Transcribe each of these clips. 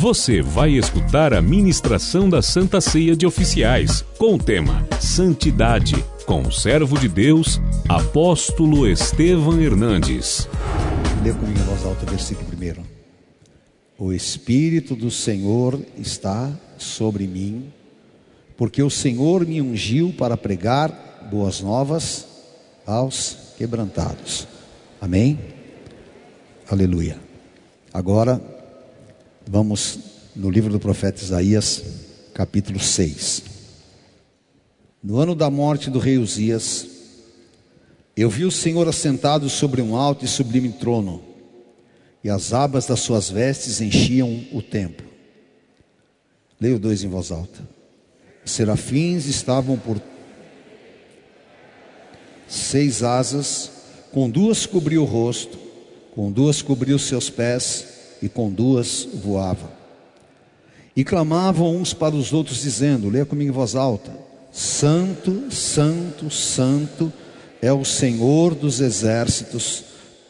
Você vai escutar a ministração da Santa Ceia de Oficiais, com o tema Santidade, com o servo de Deus, apóstolo Estevam Hernandes. Lê comigo em voz alta versículo primeiro. O Espírito do Senhor está sobre mim, porque o Senhor me ungiu para pregar boas novas aos quebrantados. Amém? Aleluia. Agora, vamos no livro do profeta Isaías, capítulo 6. No ano da morte do rei Uzias, eu vi o Senhor assentado sobre um alto e sublime trono, e as abas das suas vestes enchiam o templo. Leio dois em voz alta. Os serafins estavam por seis asas, com duas cobriu o rosto, com duas cobriu seus pés e com duas voava. E clamavam uns para os outros, dizendo: Leia comigo em voz alta: Santo, Santo, Santo é o Senhor dos exércitos,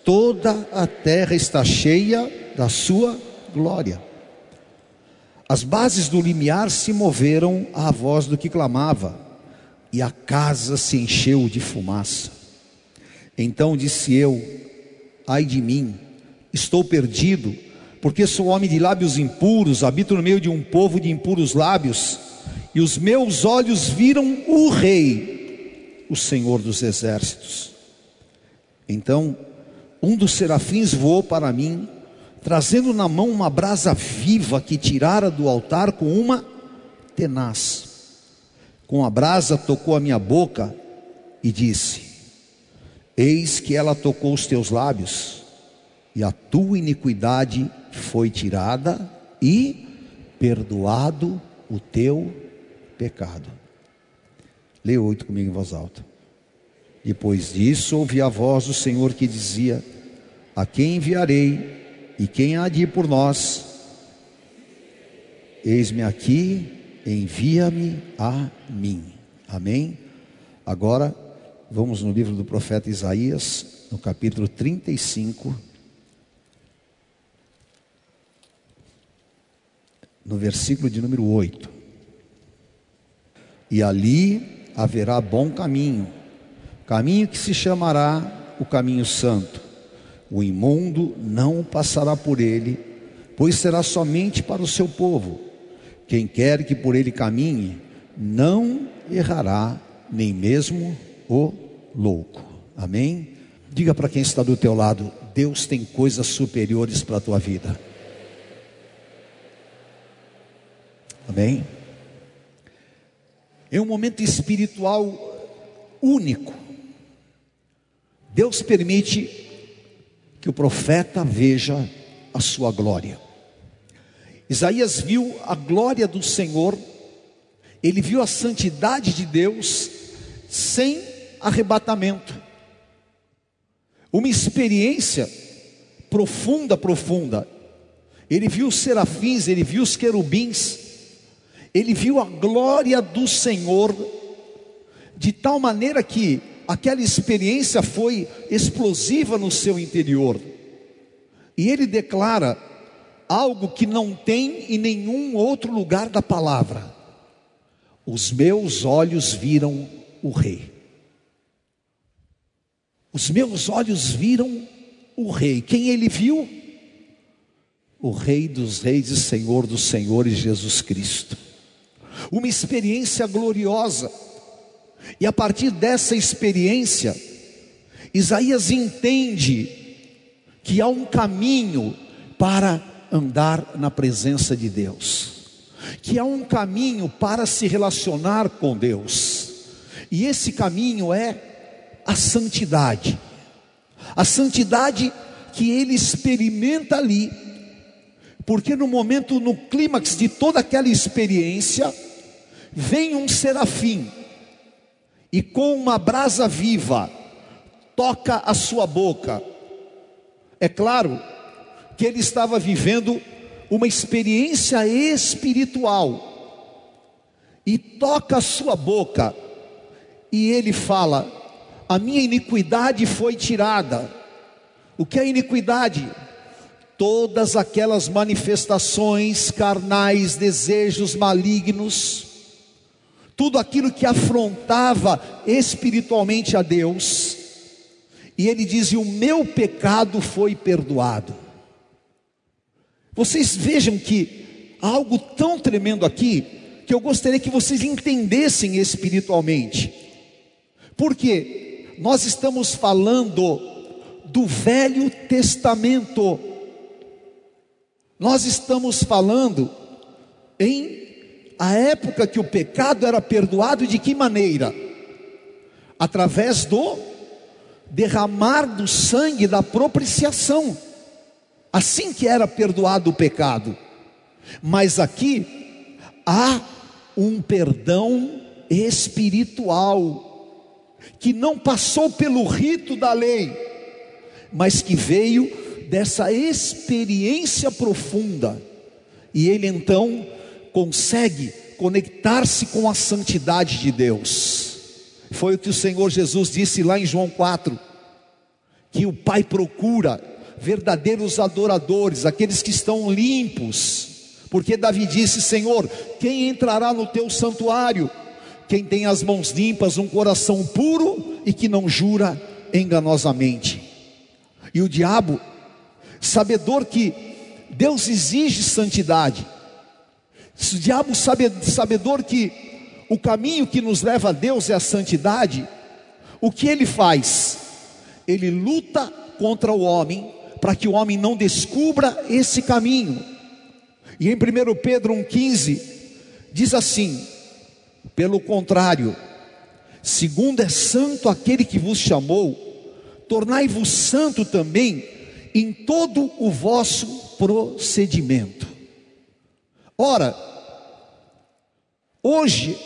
toda a terra está cheia da sua glória. As bases do limiar se moveram à voz do que clamava, e a casa se encheu de fumaça. Então disse eu: Ai de mim, estou perdido, porque sou homem de lábios impuros, habito no meio de um povo de impuros lábios, e os meus olhos viram o Rei, o Senhor dos exércitos. Então, um dos serafins voou para mim, trazendo na mão uma brasa viva que tirara do altar com uma tenaz. Com a brasa tocou a minha boca e disse: Eis que ela tocou os teus lábios, e a tua iniquidade foi tirada, e perdoado o teu pecado. Leia oito comigo em voz alta. Depois disso, ouvi a voz do Senhor que dizia: A quem enviarei, e quem há de ir por nós? Eis-me aqui, envia-me a mim. Amém? Agora Vamos no livro do profeta Isaías, no capítulo 35, no versículo de número 8. E ali haverá bom caminho, caminho que se chamará o caminho santo. O imundo não passará por ele, pois será somente para o seu povo. Quem quer que por ele caminhe, não errará, nem mesmo o louco. Amém? Diga para quem está do teu lado: Deus tem coisas superiores para a tua vida. Amém? É um momento espiritual único. Deus permite que o profeta veja a sua glória. Isaías viu a glória do Senhor, ele viu a santidade de Deus sem arrebatamento. Uma experiência profunda, profunda. Ele viu os serafins, ele viu os querubins, ele viu a glória do Senhor, de tal maneira que aquela experiência foi explosiva no seu interior. E ele declara algo que não tem em nenhum outro lugar da palavra: Os meus olhos viram o Rei. Os meus olhos viram o Rei. Quem ele viu? O Rei dos Reis e Senhor dos Senhores, Jesus Cristo. Uma experiência gloriosa. E a partir dessa experiência, Isaías entende que há um caminho para andar na presença de Deus, que há um caminho para se relacionar com Deus, e esse caminho é a santidade. A santidade que ele experimenta ali, porque no momento, no clímax de toda aquela experiência, vem um serafim e com uma brasa viva toca a sua boca. É claro que ele estava vivendo uma experiência espiritual e toca a sua boca e ele fala: a minha iniquidade foi tirada. O que é iniquidade? todas aquelas manifestações carnais, desejos malignos, tudo aquilo que afrontava espiritualmente a Deus, e ele diz: e o meu pecado foi perdoado. Vocês vejam que há algo tão tremendo aqui, que eu gostaria que vocês entendessem espiritualmente, porque nós estamos falando do Velho Testamento, nós estamos falando em a época que o pecado era perdoado de que maneira? Através do derramar do sangue da propiciação. Assim que era perdoado o pecado. Mas aqui há um perdão espiritual que não passou pelo rito da lei, mas que veio dessa experiência profunda. E ele então consegue conectar-se com a santidade de Deus. Foi o que o Senhor Jesus disse lá em João 4, que o Pai procura verdadeiros adoradores, aqueles que estão limpos. Porque Davi disse: Senhor, quem entrará no teu santuário? Quem tem as mãos limpas, um coração puro e que não jura enganosamente. E o diabo, sabedor que Deus exige santidade, o diabo sabedor que o caminho que nos leva a Deus é a santidade, o que ele faz? Ele luta contra o homem, para que o homem não descubra esse caminho. E em 1 Pedro 1,15 diz assim: pelo contrário, segundo é santo aquele que vos chamou, tornai-vos santo também em todo o vosso procedimento. Ora, hoje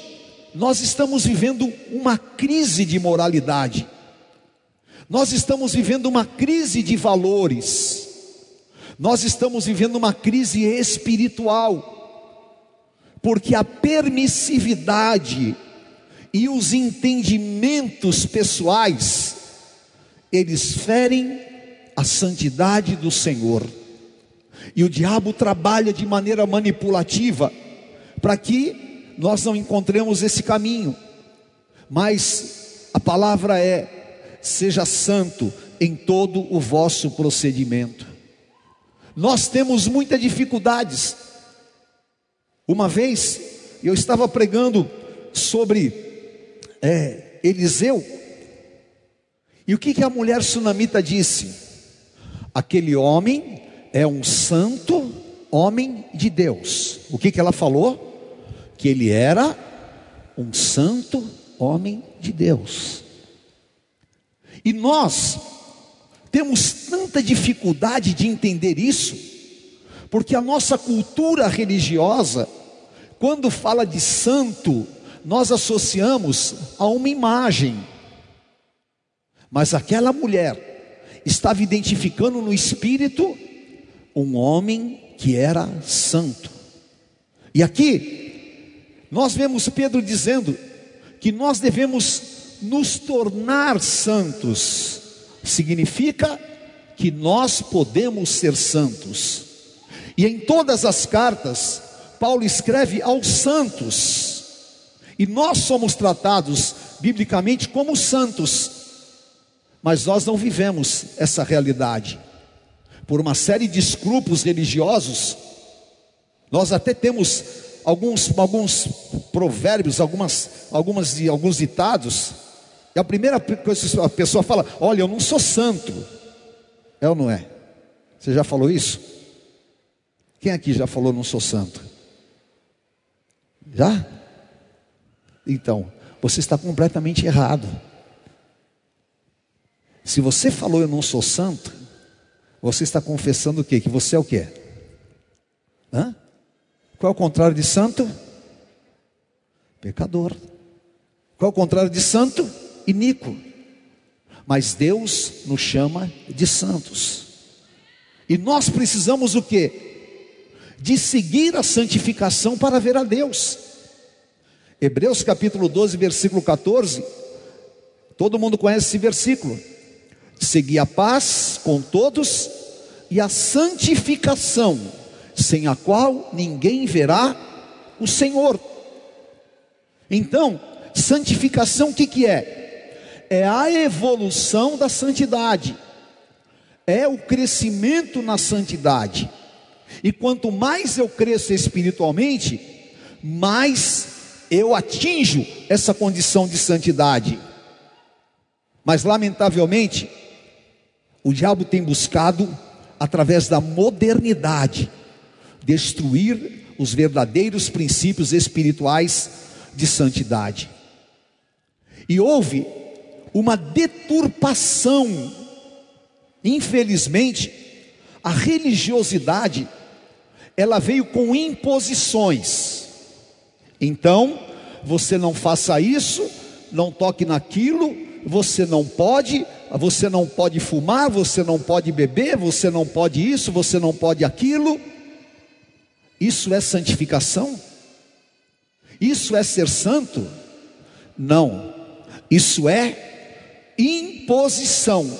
nós estamos vivendo uma crise de moralidade, nós estamos vivendo uma crise de valores, nós estamos vivendo uma crise espiritual, porque a permissividade e os entendimentos pessoais, eles ferem a santidade do Senhor. E o diabo trabalha de maneira manipulativa para que nós não encontremos esse caminho, mas a palavra é: seja santo em todo o vosso procedimento. Nós temos muitas dificuldades. Uma vez eu estava pregando sobre é, Eliseu, e o que, que a mulher sunamita disse? Aquele homem é um santo homem de Deus. O que, que ela falou? que ele era um santo homem de Deus. E nós temos tanta dificuldade de entender isso, porque a nossa cultura religiosa, quando fala de santo, nós associamos a uma imagem. Mas aquela mulher estava identificando no espírito um homem que era santo. E aqui nós vemos Pedro dizendo que nós devemos nos tornar santos, significa que nós podemos ser santos. E em todas as cartas, Paulo escreve aos santos, e nós somos tratados biblicamente como santos, mas nós não vivemos essa realidade. Por uma série de escrúpulos religiosos, nós até temos alguns, alguns provérbios, algumas, algumas, alguns ditados, e a primeira coisa que a pessoa fala: Olha, eu não sou santo. É ou não é? Você já falou isso? Quem aqui já falou não sou santo? Já? Então, você está completamente errado. Se você falou eu não sou santo, você está confessando o quê? Que você é o quê? Hã? Qual é o contrário de santo? Pecador. Qual é o contrário de santo? Iníquo. Mas Deus nos chama de santos. E nós precisamos o que? De seguir a santificação para ver a Deus. Hebreus capítulo 12, versículo 14. Todo mundo conhece esse versículo. Seguir a paz com todos e a santificação, sem a qual ninguém verá o Senhor. Então, santificação o que, que é? É a evolução da santidade, é o crescimento na santidade. E quanto mais eu cresço espiritualmente, mais eu atinjo essa condição de santidade. Mas, lamentavelmente, o diabo tem buscado, através da modernidade, destruir os verdadeiros princípios espirituais de santidade. E houve uma deturpação, infelizmente, a religiosidade, ela veio com imposições. Então, você não faça isso, não toque naquilo, você não pode, você não pode fumar, você não pode beber, você não pode isso, você não pode aquilo. Isso é santificação? Isso é ser santo? Não. Isso é imposição.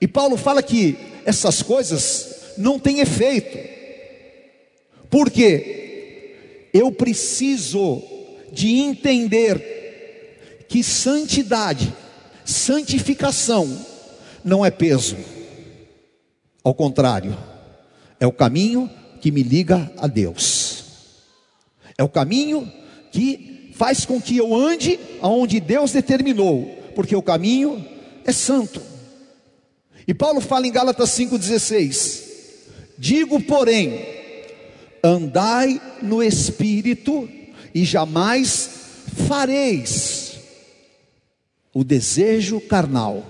E Paulo fala que essas coisas não têm efeito. Por quê? Eu preciso de entender que santidade, santificação, não é peso. Ao contrário, é o caminho que me liga a Deus. É o caminho que faz com que eu ande aonde Deus determinou, porque o caminho é santo. E Paulo fala em Gálatas 5,16: Digo, porém, andai no espírito, e jamais fareis o desejo carnal.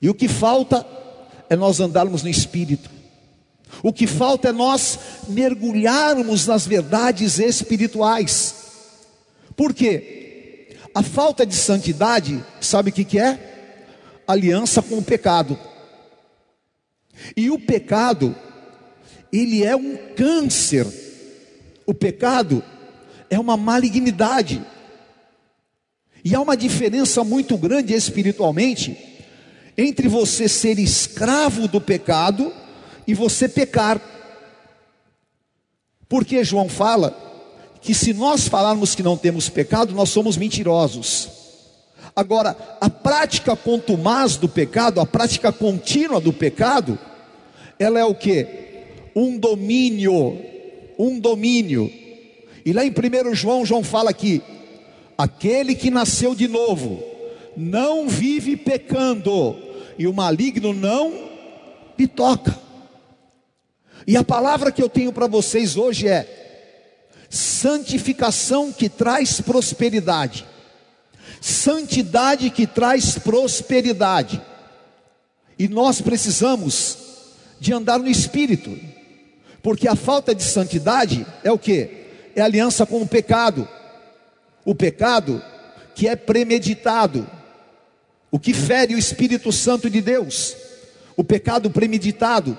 E o que falta é nós andarmos no espírito. O que falta é nós mergulharmos nas verdades espirituais. Por quê? A falta de santidade, sabe o que, que é? Aliança com o pecado. E o pecado, ele é um câncer. O pecado é uma malignidade. E há uma diferença muito grande espiritualmente entre você ser escravo do pecado e você pecar. Porque João fala que se nós falarmos que não temos pecado, nós somos mentirosos. Agora, a prática contumaz do pecado, a prática contínua do pecado, ela é o que? Um domínio, um domínio. E lá em 1 João, João fala que aquele que nasceu de novo não vive pecando, e o maligno não lhe toca. E a palavra que eu tenho para vocês hoje é santificação que traz prosperidade. Santidade que traz prosperidade. E nós precisamos de andar no espírito. Porque a falta de santidade é o que? É aliança com o pecado. O pecado que é premeditado. O que fere o Espírito Santo de Deus. O pecado premeditado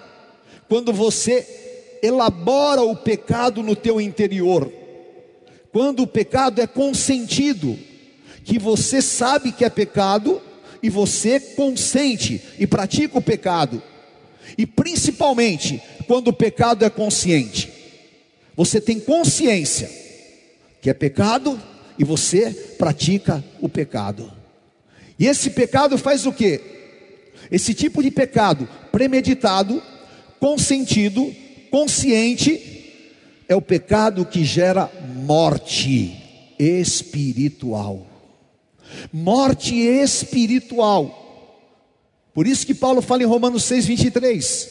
quando você elabora o pecado no teu interior, quando o pecado é consentido, que você sabe que é pecado e você consente e pratica o pecado, e principalmente quando o pecado é consciente, você tem consciência que é pecado e você pratica o pecado. E esse pecado faz o que? Esse tipo de pecado premeditado consentido, consciente, é o pecado que gera morte espiritual. Morte espiritual. Por isso que Paulo fala em Romanos 6, 23.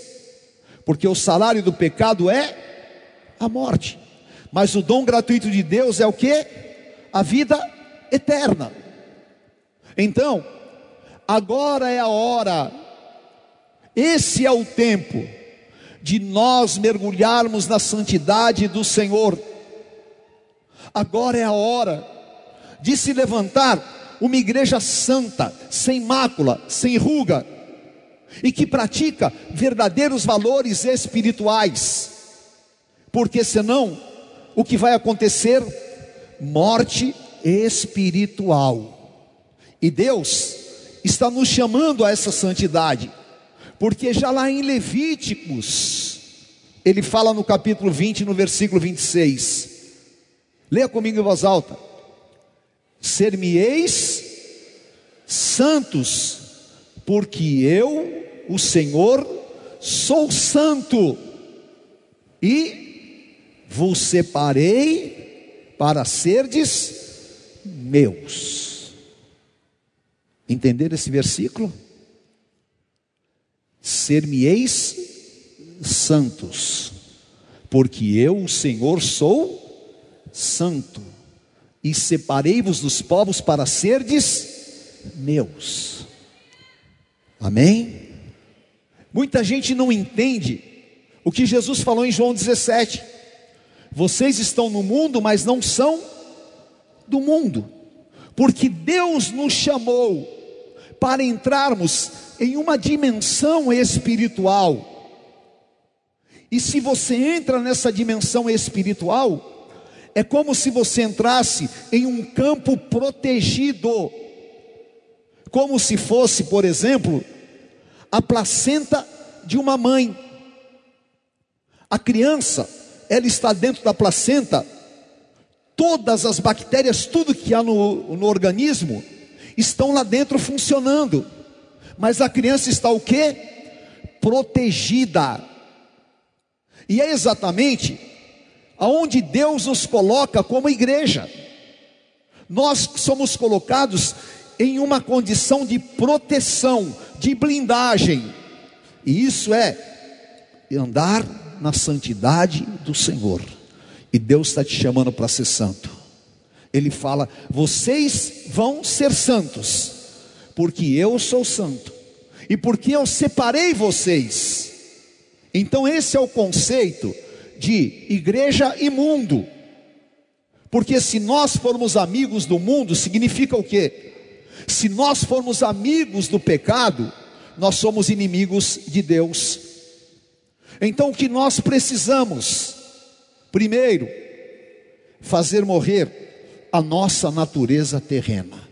Porque o salário do pecado é a morte. Mas o dom gratuito de Deus é o que? A vida eterna. Então, agora é a hora, esse é o tempo de nós mergulharmos na santidade do Senhor. Agora é a hora de se levantar uma igreja santa, sem mácula, sem ruga, e que pratica verdadeiros valores espirituais, porque senão o que vai acontecer? Morte espiritual. E Deus está nos chamando a essa santidade Porque já lá em Levíticos, ele fala no capítulo 20, no versículo 26. Leia comigo em voz alta. Ser-me-eis santos, porque eu, o Senhor, sou santo, e vos separei para serdes meus. Entenderam esse versículo? Ser-me-eis santos, porque eu, o Senhor, sou santo, e separei-vos dos povos para serdes meus. Amém? Muita gente não entende o que Jesus falou em João 17. Vocês estão no mundo, mas não são do mundo, porque Deus nos chamou para entrarmos em uma dimensão espiritual. E se você entra nessa dimensão espiritual, é como se você entrasse em um campo protegido, como se fosse, por exemplo, a placenta de uma mãe. A criança, ela está dentro da placenta, todas as bactérias, tudo que há no, no organismo, estão lá dentro funcionando. Mas a criança está o que? Protegida. E é exatamente aonde Deus nos coloca como igreja. Nós somos colocados em uma condição de proteção, de blindagem. E isso é andar na santidade do Senhor. E Deus está te chamando para ser santo. Ele fala: vocês vão ser santos, porque eu sou santo, e porque eu separei vocês. Então, esse é o conceito de igreja e mundo. Porque se nós formos amigos do mundo, significa o quê? Se nós formos amigos do pecado, nós somos inimigos de Deus. Então, o que nós precisamos? Primeiro, fazer morrer a nossa natureza terrena.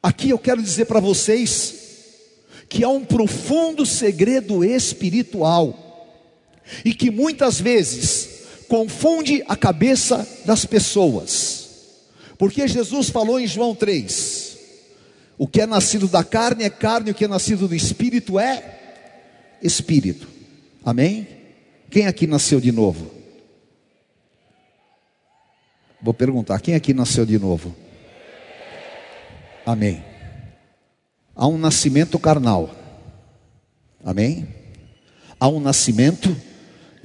Aqui eu quero dizer para vocês que há um profundo segredo espiritual e que muitas vezes confunde a cabeça das pessoas. Porque Jesus falou em João 3: o que é nascido da carne é carne, o que é nascido do espírito é espírito. Amém? Quem aqui nasceu de novo? Vou perguntar: quem aqui nasceu de novo? Amém. Há um nascimento carnal. Amém? Há um nascimento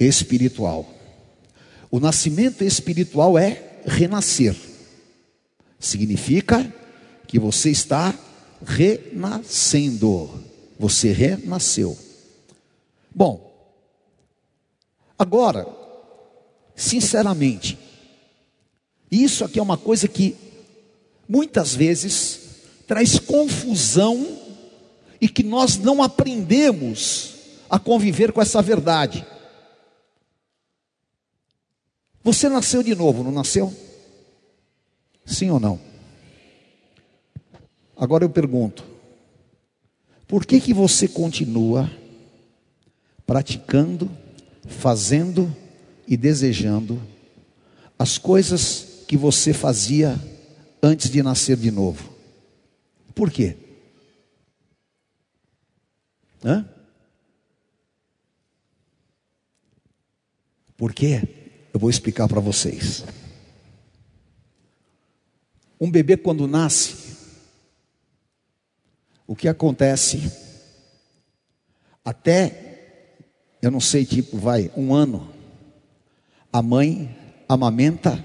espiritual. O nascimento espiritual é renascer. Significa que você está renascendo. Você renasceu. Bom, agora, sinceramente, isso aqui é uma coisa que muitas vezes traz confusão e que nós não aprendemos a conviver com essa verdade. Você nasceu de novo, não nasceu? Sim ou não? Agora eu pergunto: por que que você continua praticando, fazendo e desejando as coisas que você fazia antes de nascer de novo? Por quê? Hã? Por quê? Eu vou explicar para vocês. Um bebê quando nasce, o que acontece? Até, eu não sei, tipo, vai, um ano, a mãe amamenta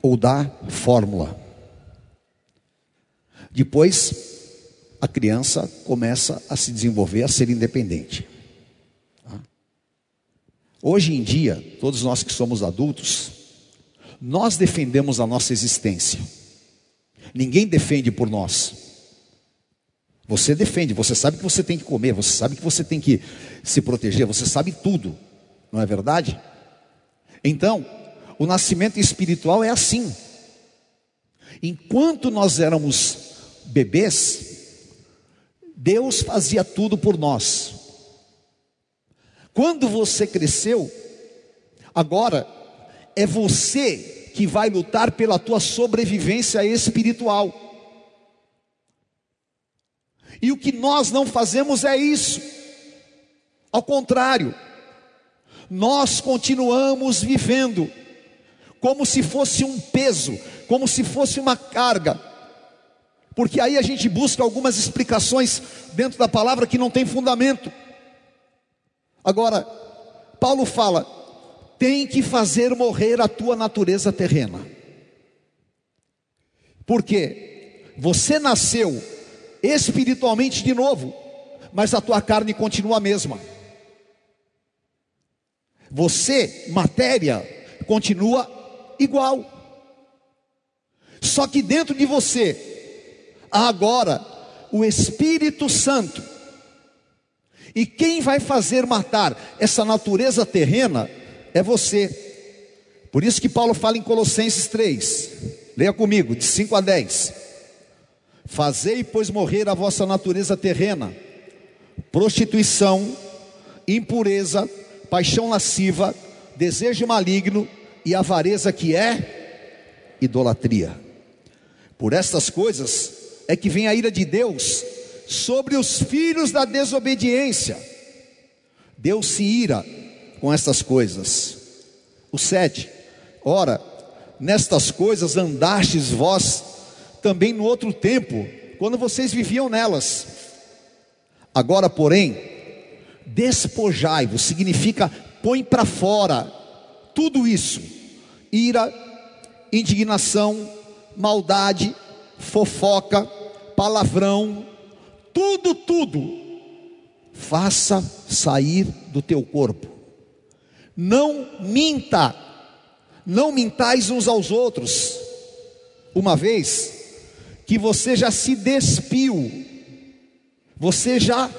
ou dá fórmula. Depois, a criança começa a se desenvolver, a ser independente. Tá? Hoje em dia, todos nós que somos adultos, nós defendemos a nossa existência. Ninguém defende por nós. Você defende, você sabe que você tem que comer, você sabe que você tem que se proteger, você sabe tudo, não é verdade? Então, o nascimento espiritual é assim. Enquanto nós éramos bebês, Deus fazia tudo por nós. Quando você cresceu, agora é você que vai lutar pela tua sobrevivência espiritual. E o que nós não fazemos é isso. Ao contrário, nós continuamos vivendo como se fosse um peso, como se fosse uma carga. Porque aí a gente busca algumas explicações dentro da palavra que não tem fundamento. Agora, Paulo fala: tem que fazer morrer a tua natureza terrena. Porque você nasceu espiritualmente de novo, mas a tua carne continua a mesma. Você, matéria, continua igual. Só que dentro de você há agora o Espírito Santo. E quem vai fazer matar essa natureza terrena é você. Por isso que Paulo fala em Colossenses 3. Leia comigo, de 5 a 10. Fazei, pois, morrer a vossa natureza terrena: prostituição, impureza, paixão lasciva, desejo maligno e avareza que é idolatria. Por estas coisas é que vem a ira de Deus sobre os filhos da desobediência. Deus se ira com estas coisas. O sete, ora, nestas coisas andastes vós também no outro tempo, quando vocês viviam nelas. Agora, porém, despojai-vos, significa põe para fora tudo isso: ira, indignação, maldade, fofoca, palavrão, tudo, tudo, faça sair do teu corpo. Não minta, não mintais uns aos outros. Uma vez que você já se despiu, você já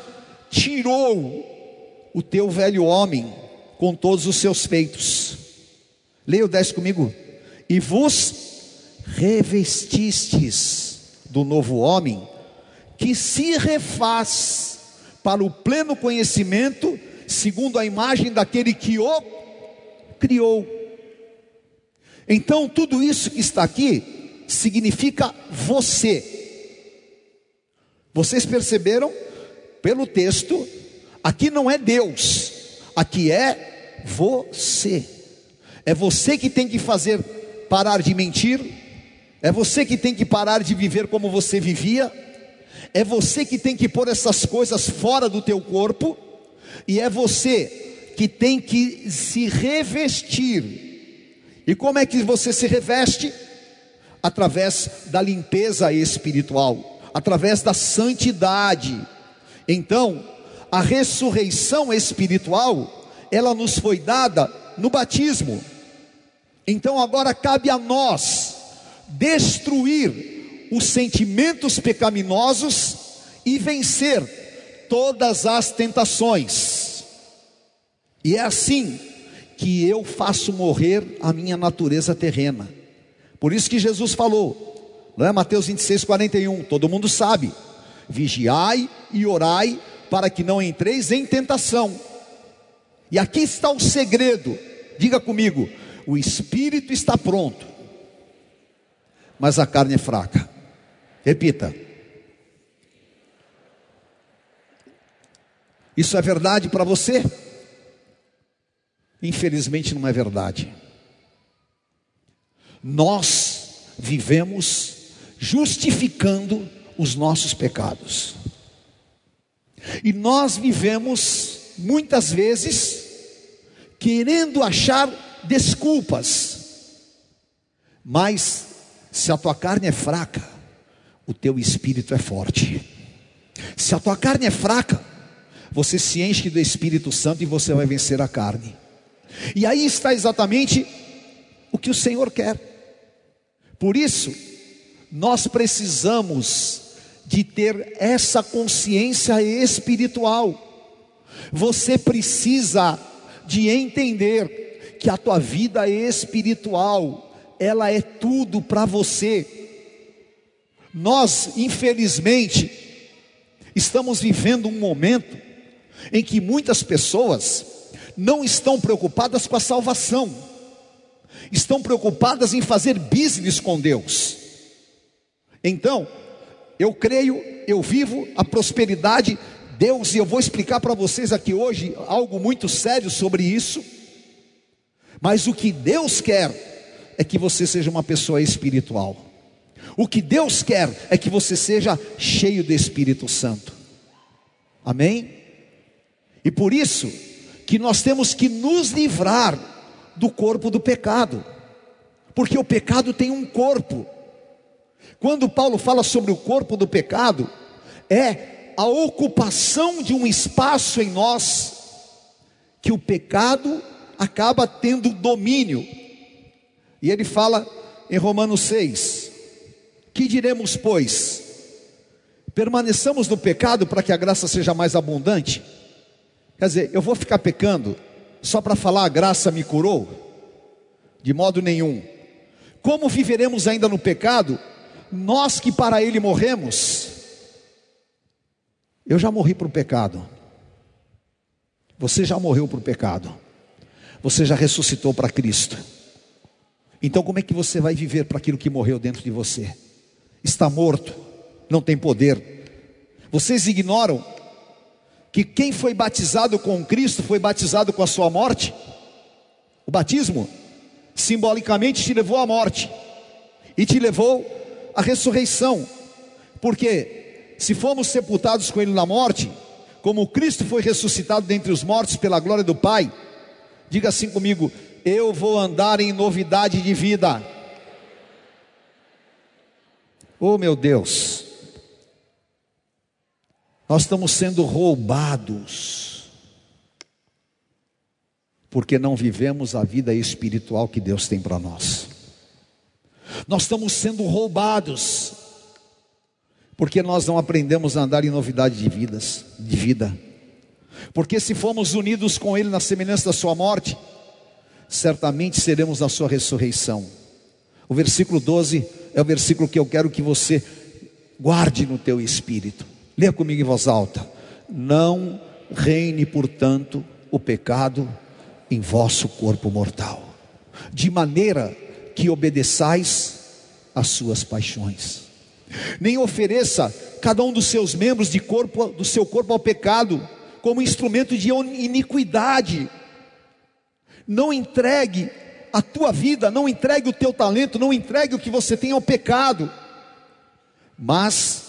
tirou o teu velho homem com todos os seus feitos. Leia o 10 comigo. E vos revestistes do novo homem, que se refaz para o pleno conhecimento, segundo a imagem daquele que o criou. Então, tudo isso que está aqui significa você. Vocês perceberam pelo texto, aqui não é Deus, aqui é você. É você que tem que fazer parar de mentir, é você que tem que parar de viver como você vivia, é você que tem que pôr essas coisas fora do teu corpo, e é você que tem que se revestir. E como é que você se reveste? Através da limpeza espiritual, através da santidade. Então, a ressurreição espiritual, ela nos foi dada no batismo. Então agora cabe a nós destruir os sentimentos pecaminosos e vencer todas as tentações. E é assim que eu faço morrer a minha natureza terrena. Por isso que Jesus falou, não é Mateus 26, 41, todo mundo sabe: vigiai e orai para que não entreis em tentação. E aqui está o segredo, diga comigo: o espírito está pronto, mas a carne é fraca. Repita. Isso é verdade para você? Infelizmente não é verdade. Nós vivemos justificando os nossos pecados. E nós vivemos muitas vezes querendo achar desculpas. Mas se a tua carne é fraca, o teu espírito é forte. Se a tua carne é fraca, você se enche do Espírito Santo e você vai vencer a carne. E aí está exatamente o que o Senhor quer. Por isso, nós precisamos de ter essa consciência espiritual. Você precisa de entender que a tua vida espiritual, ela é tudo para você. Nós, infelizmente, estamos vivendo um momento em que muitas pessoas não estão preocupadas com a salvação, estão preocupadas em fazer business com Deus. Então, eu creio, eu vivo a prosperidade Deus, e eu vou explicar para vocês aqui hoje algo muito sério sobre isso. Mas o que Deus quer é que você seja uma pessoa espiritual. O que Deus quer é que você seja cheio do Espírito Santo. Amém? E por isso que nós temos que nos livrar do corpo do pecado. Porque o pecado tem um corpo. Quando Paulo fala sobre o corpo do pecado, é a ocupação de um espaço em nós que o pecado acaba tendo domínio. E ele fala em Romanos 6: Que diremos, pois? Permaneçamos no pecado para que a graça seja mais abundante? Quer dizer, eu vou ficar pecando só para falar a graça me curou? De modo nenhum. Como viveremos ainda no pecado, nós que para ele morremos? Eu já morri para o pecado. Você já morreu para o pecado. Você já ressuscitou para Cristo. Então, como é que você vai viver para aquilo que morreu dentro de você? Está morto, não tem poder. Vocês ignoram que quem foi batizado com Cristo foi batizado com a sua morte? O batismo simbolicamente te levou à morte e te levou à ressurreição. Por quê? se fomos sepultados com Ele na morte, como Cristo foi ressuscitado dentre os mortos pela glória do Pai, diga assim comigo: eu vou andar em novidade de vida. Oh meu Deus, nós estamos sendo roubados, porque não vivemos a vida espiritual que Deus tem para nós. Nós estamos sendo roubados, porque nós não aprendemos a andar em novidade de vidas, de vida. Porque se formos unidos com ele na semelhança da sua morte, certamente seremos na sua ressurreição. O versículo 12 é o versículo que eu quero que você guarde no teu espírito. Leia comigo em voz alta. Não reine, portanto, o pecado em vosso corpo mortal, de maneira que obedeçais às suas paixões nem ofereça cada um dos seus membros de corpo, do seu corpo ao pecado, como instrumento de iniquidade. Não entregue a tua vida, não entregue o teu talento, não entregue o que você tem ao pecado, mas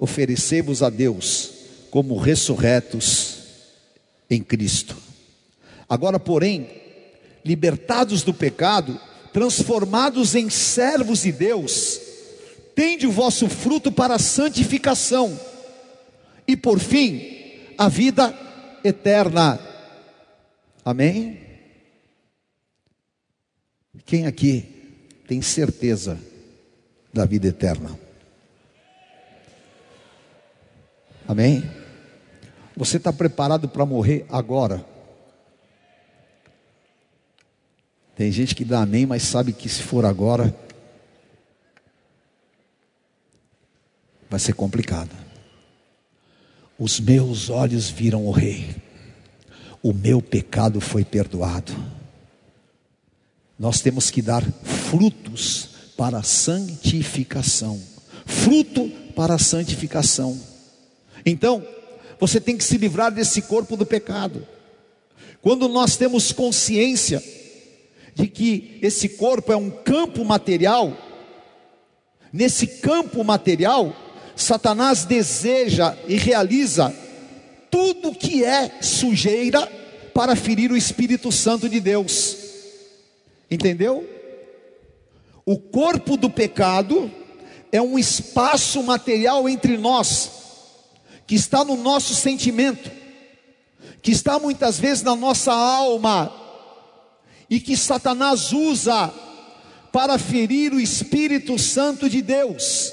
oferecei-vos a Deus como ressurretos em Cristo. Agora, porém, libertados do pecado, transformados em servos de Deus, tende o vosso fruto para a santificação, e por fim, a vida eterna. Amém? Quem aqui tem certeza da vida eterna? Amém? Você está preparado para morrer agora? Tem gente que dá amém, mas sabe que se for agora, vai ser complicado. Os meus olhos viram o Rei, o meu pecado foi perdoado. Nós temos que dar frutos para a santificação fruto para a santificação. Então, você tem que se livrar desse corpo do pecado. Quando nós temos consciência de que esse corpo é um campo material, nesse campo material, Satanás deseja e realiza tudo que é sujeira para ferir o Espírito Santo de Deus. Entendeu? O corpo do pecado é um espaço material entre nós, que está no nosso sentimento, que está muitas vezes na nossa alma, e que Satanás usa para ferir o Espírito Santo de Deus.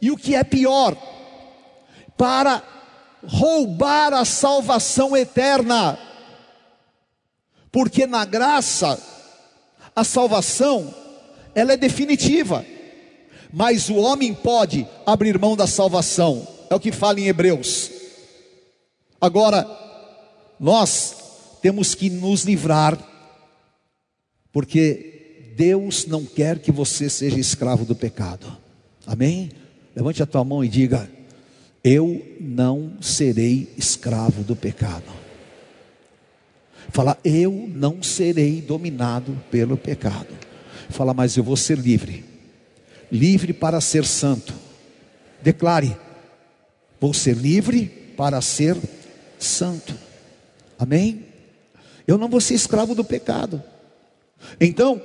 E o que é pior, para roubar a salvação eterna, porque na graça a salvação ela é definitiva, mas o homem pode abrir mão da salvação, é o que fala em Hebreus. Agora, nós temos que nos livrar, porque Deus não quer que você seja escravo do pecado. Amém? Levante a tua mão e diga: Eu não serei escravo do pecado. Fala, eu não serei dominado pelo pecado. Fala, mas eu vou ser livre. Livre para ser santo. Declare: Vou ser livre para ser santo. Amém? Eu não vou ser escravo do pecado. Então,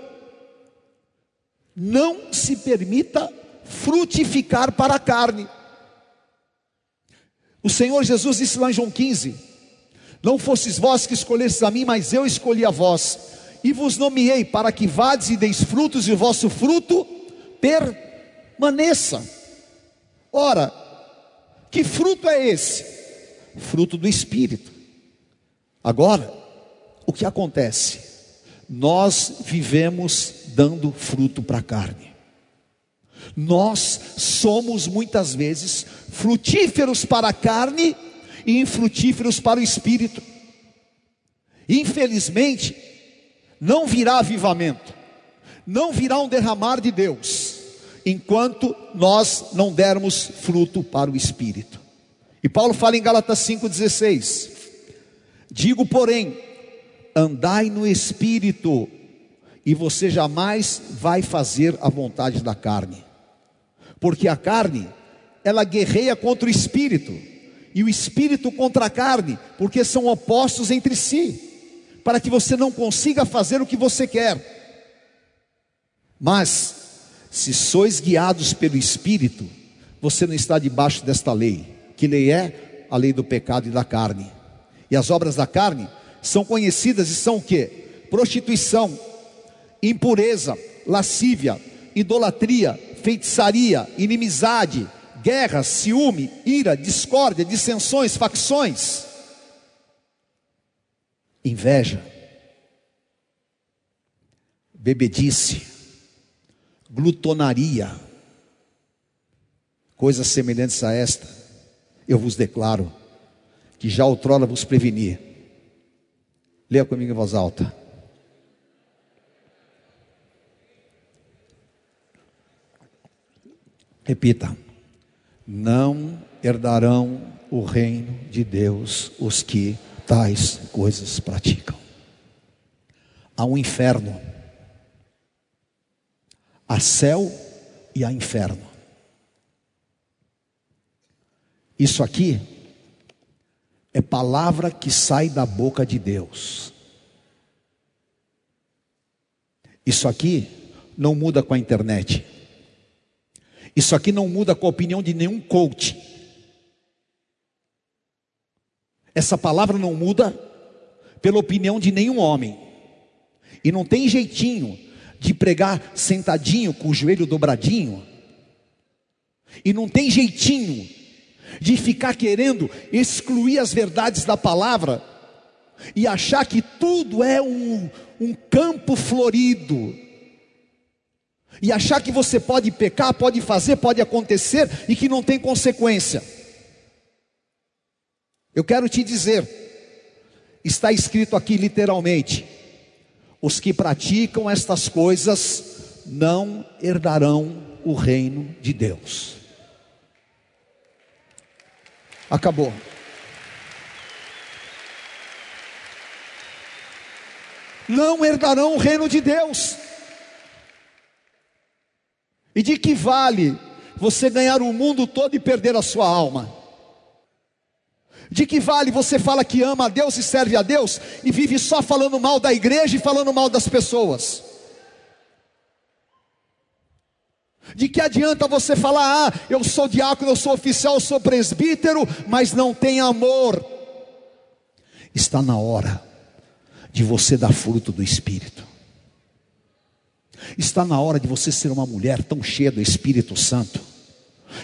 não se permita frutificar para a carne. O Senhor Jesus disse lá em João 15: Não fostes vós que escolhestes a mim, mas eu escolhi a vós, e vos nomeei para que vades e deis frutos, e o vosso fruto permaneça. Ora, que fruto é esse? Fruto do Espírito. Agora, o que acontece? Nós vivemos dando fruto para a carne. Nós somos muitas vezes frutíferos para a carne e infrutíferos para o espírito. Infelizmente, não virá avivamento, não virá um derramar de Deus, enquanto nós não dermos fruto para o espírito. E Paulo fala em Gálatas 5,16: Digo, porém, andai no espírito, e você jamais vai fazer a vontade da carne porque a carne, ela guerreia contra o espírito, e o espírito contra a carne, porque são opostos entre si, para que você não consiga fazer o que você quer. Mas, se sois guiados pelo espírito, você não está debaixo desta lei. Que lei é? A lei do pecado e da carne. E as obras da carne são conhecidas e são o que? Prostituição, impureza, lascívia, idolatria, feitiçaria, inimizade, guerra, ciúme, ira, discórdia, dissensões, facções, inveja, bebedice, glutonaria, coisas semelhantes a esta, eu vos declaro que já outrora vos preveni. Leia comigo em voz alta. Repita: não herdarão o reino de Deus os que tais coisas praticam. Há um inferno, há céu e há inferno. Isso aqui é palavra que sai da boca de Deus. Isso aqui não muda com a internet. Isso aqui não muda com a opinião de nenhum coach. Essa palavra não muda pela opinião de nenhum homem. E não tem jeitinho de pregar sentadinho com o joelho dobradinho. E não tem jeitinho de ficar querendo excluir as verdades da palavra e achar que tudo é um, um campo florido e achar que você pode pecar, pode fazer, pode acontecer e que não tem consequência. Eu quero te dizer, está escrito aqui literalmente: os que praticam estas coisas não herdarão o reino de Deus. Acabou. Não herdarão o reino de Deus. E de que vale você ganhar o mundo todo e perder a sua alma? De que vale você fala que ama a Deus e serve a Deus e vive só falando mal da igreja e falando mal das pessoas? De que adianta você falar, ah, eu sou diácono, eu sou oficial, eu sou presbítero, mas não tem amor? Está na hora de você dar fruto do Espírito. Está na hora de você ser uma mulher tão cheia do Espírito Santo,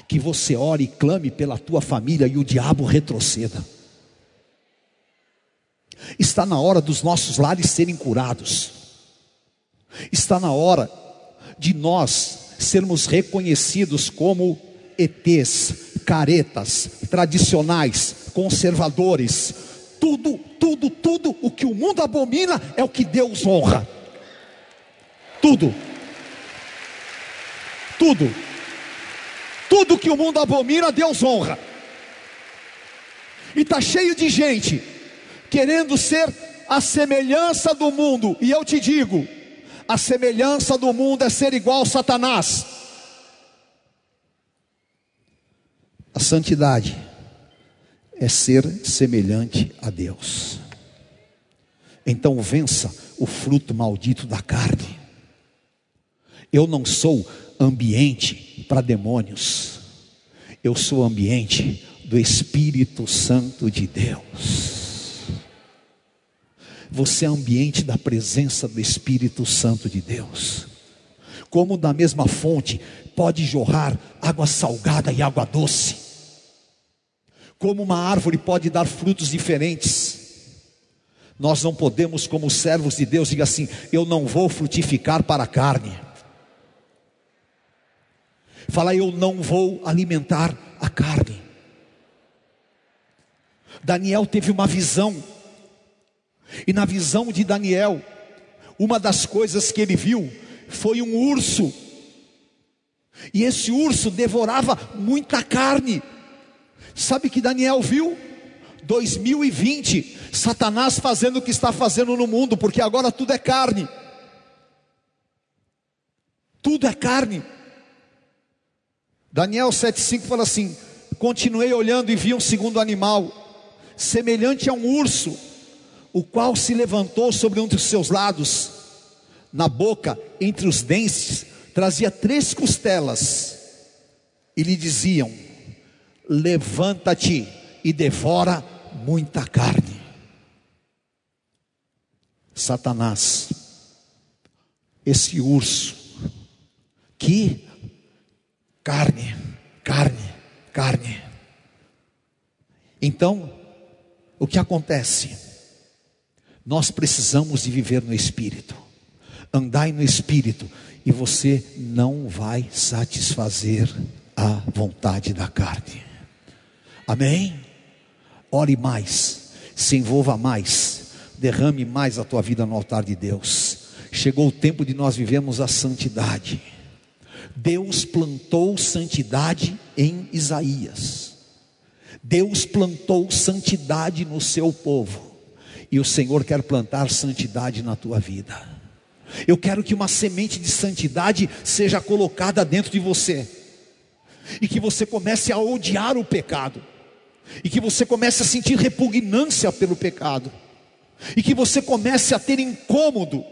que você ore e clame pela tua família e o diabo retroceda. Está na hora dos nossos lares serem curados. Está na hora de nós sermos reconhecidos como ETs, caretas, tradicionais, conservadores, Tudo, tudo, tudo o que o mundo abomina é o que Deus honra. Tudo. Tudo. Tudo que o mundo abomina, Deus honra. E está cheio de gente querendo ser a semelhança do mundo. E eu te digo: a semelhança do mundo é ser igual a Satanás. A santidade é ser semelhante a Deus. Então vença o fruto maldito da carne. Eu não sou ambiente para demônios. Eu sou ambiente do Espírito Santo de Deus. Você é ambiente da presença do Espírito Santo de Deus. Como da mesma fonte pode jorrar água salgada e água doce. Como uma árvore pode dar frutos diferentes. Nós não podemos, como servos de Deus, diga assim: eu não vou frutificar para a carne. Fala, eu não vou alimentar a carne. Daniel teve uma visão, e na visão de Daniel, uma das coisas que ele viu foi um urso, e esse urso devorava muita carne. Sabe que Daniel viu? 2020, Satanás fazendo o que está fazendo no mundo, porque agora tudo é carne. Tudo é carne. Daniel 7,5 fala assim: Continuei olhando e vi um segundo animal, semelhante a um urso, o qual se levantou sobre um dos seus lados, na boca, entre os dentes, trazia três costelas, e lhe diziam: Levanta-te e devora muita carne. Satanás, esse urso, que carne, carne, carne. Então, o que acontece? Nós precisamos de viver no Espírito, andai no Espírito, e você não vai satisfazer a vontade da carne. Amém? Ore mais, se envolva mais, derrame mais a tua vida no altar de Deus. Chegou o tempo de nós vivemos a santidade. Deus plantou santidade em Isaías. Deus plantou santidade no seu povo. E o Senhor quer plantar santidade na tua vida. Eu quero que uma semente de santidade seja colocada dentro de você. E que você comece a odiar o pecado. E que você comece a sentir repugnância pelo pecado. E que você comece a ter incômodo,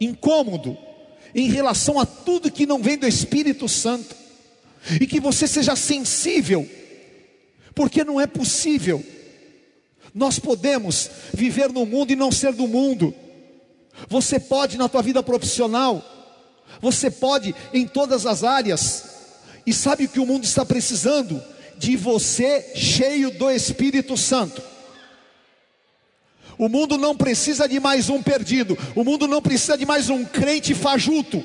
incômodo em relação a tudo que não vem do Espírito Santo, e que você seja sensível, porque não é possível. Nós podemos viver no mundo e não ser do mundo. Você pode na tua vida profissional, você pode em todas as áreas. E sabe o que o mundo está precisando? De você cheio do Espírito Santo. O mundo não precisa de mais um perdido. O mundo não precisa de mais um crente fajuto.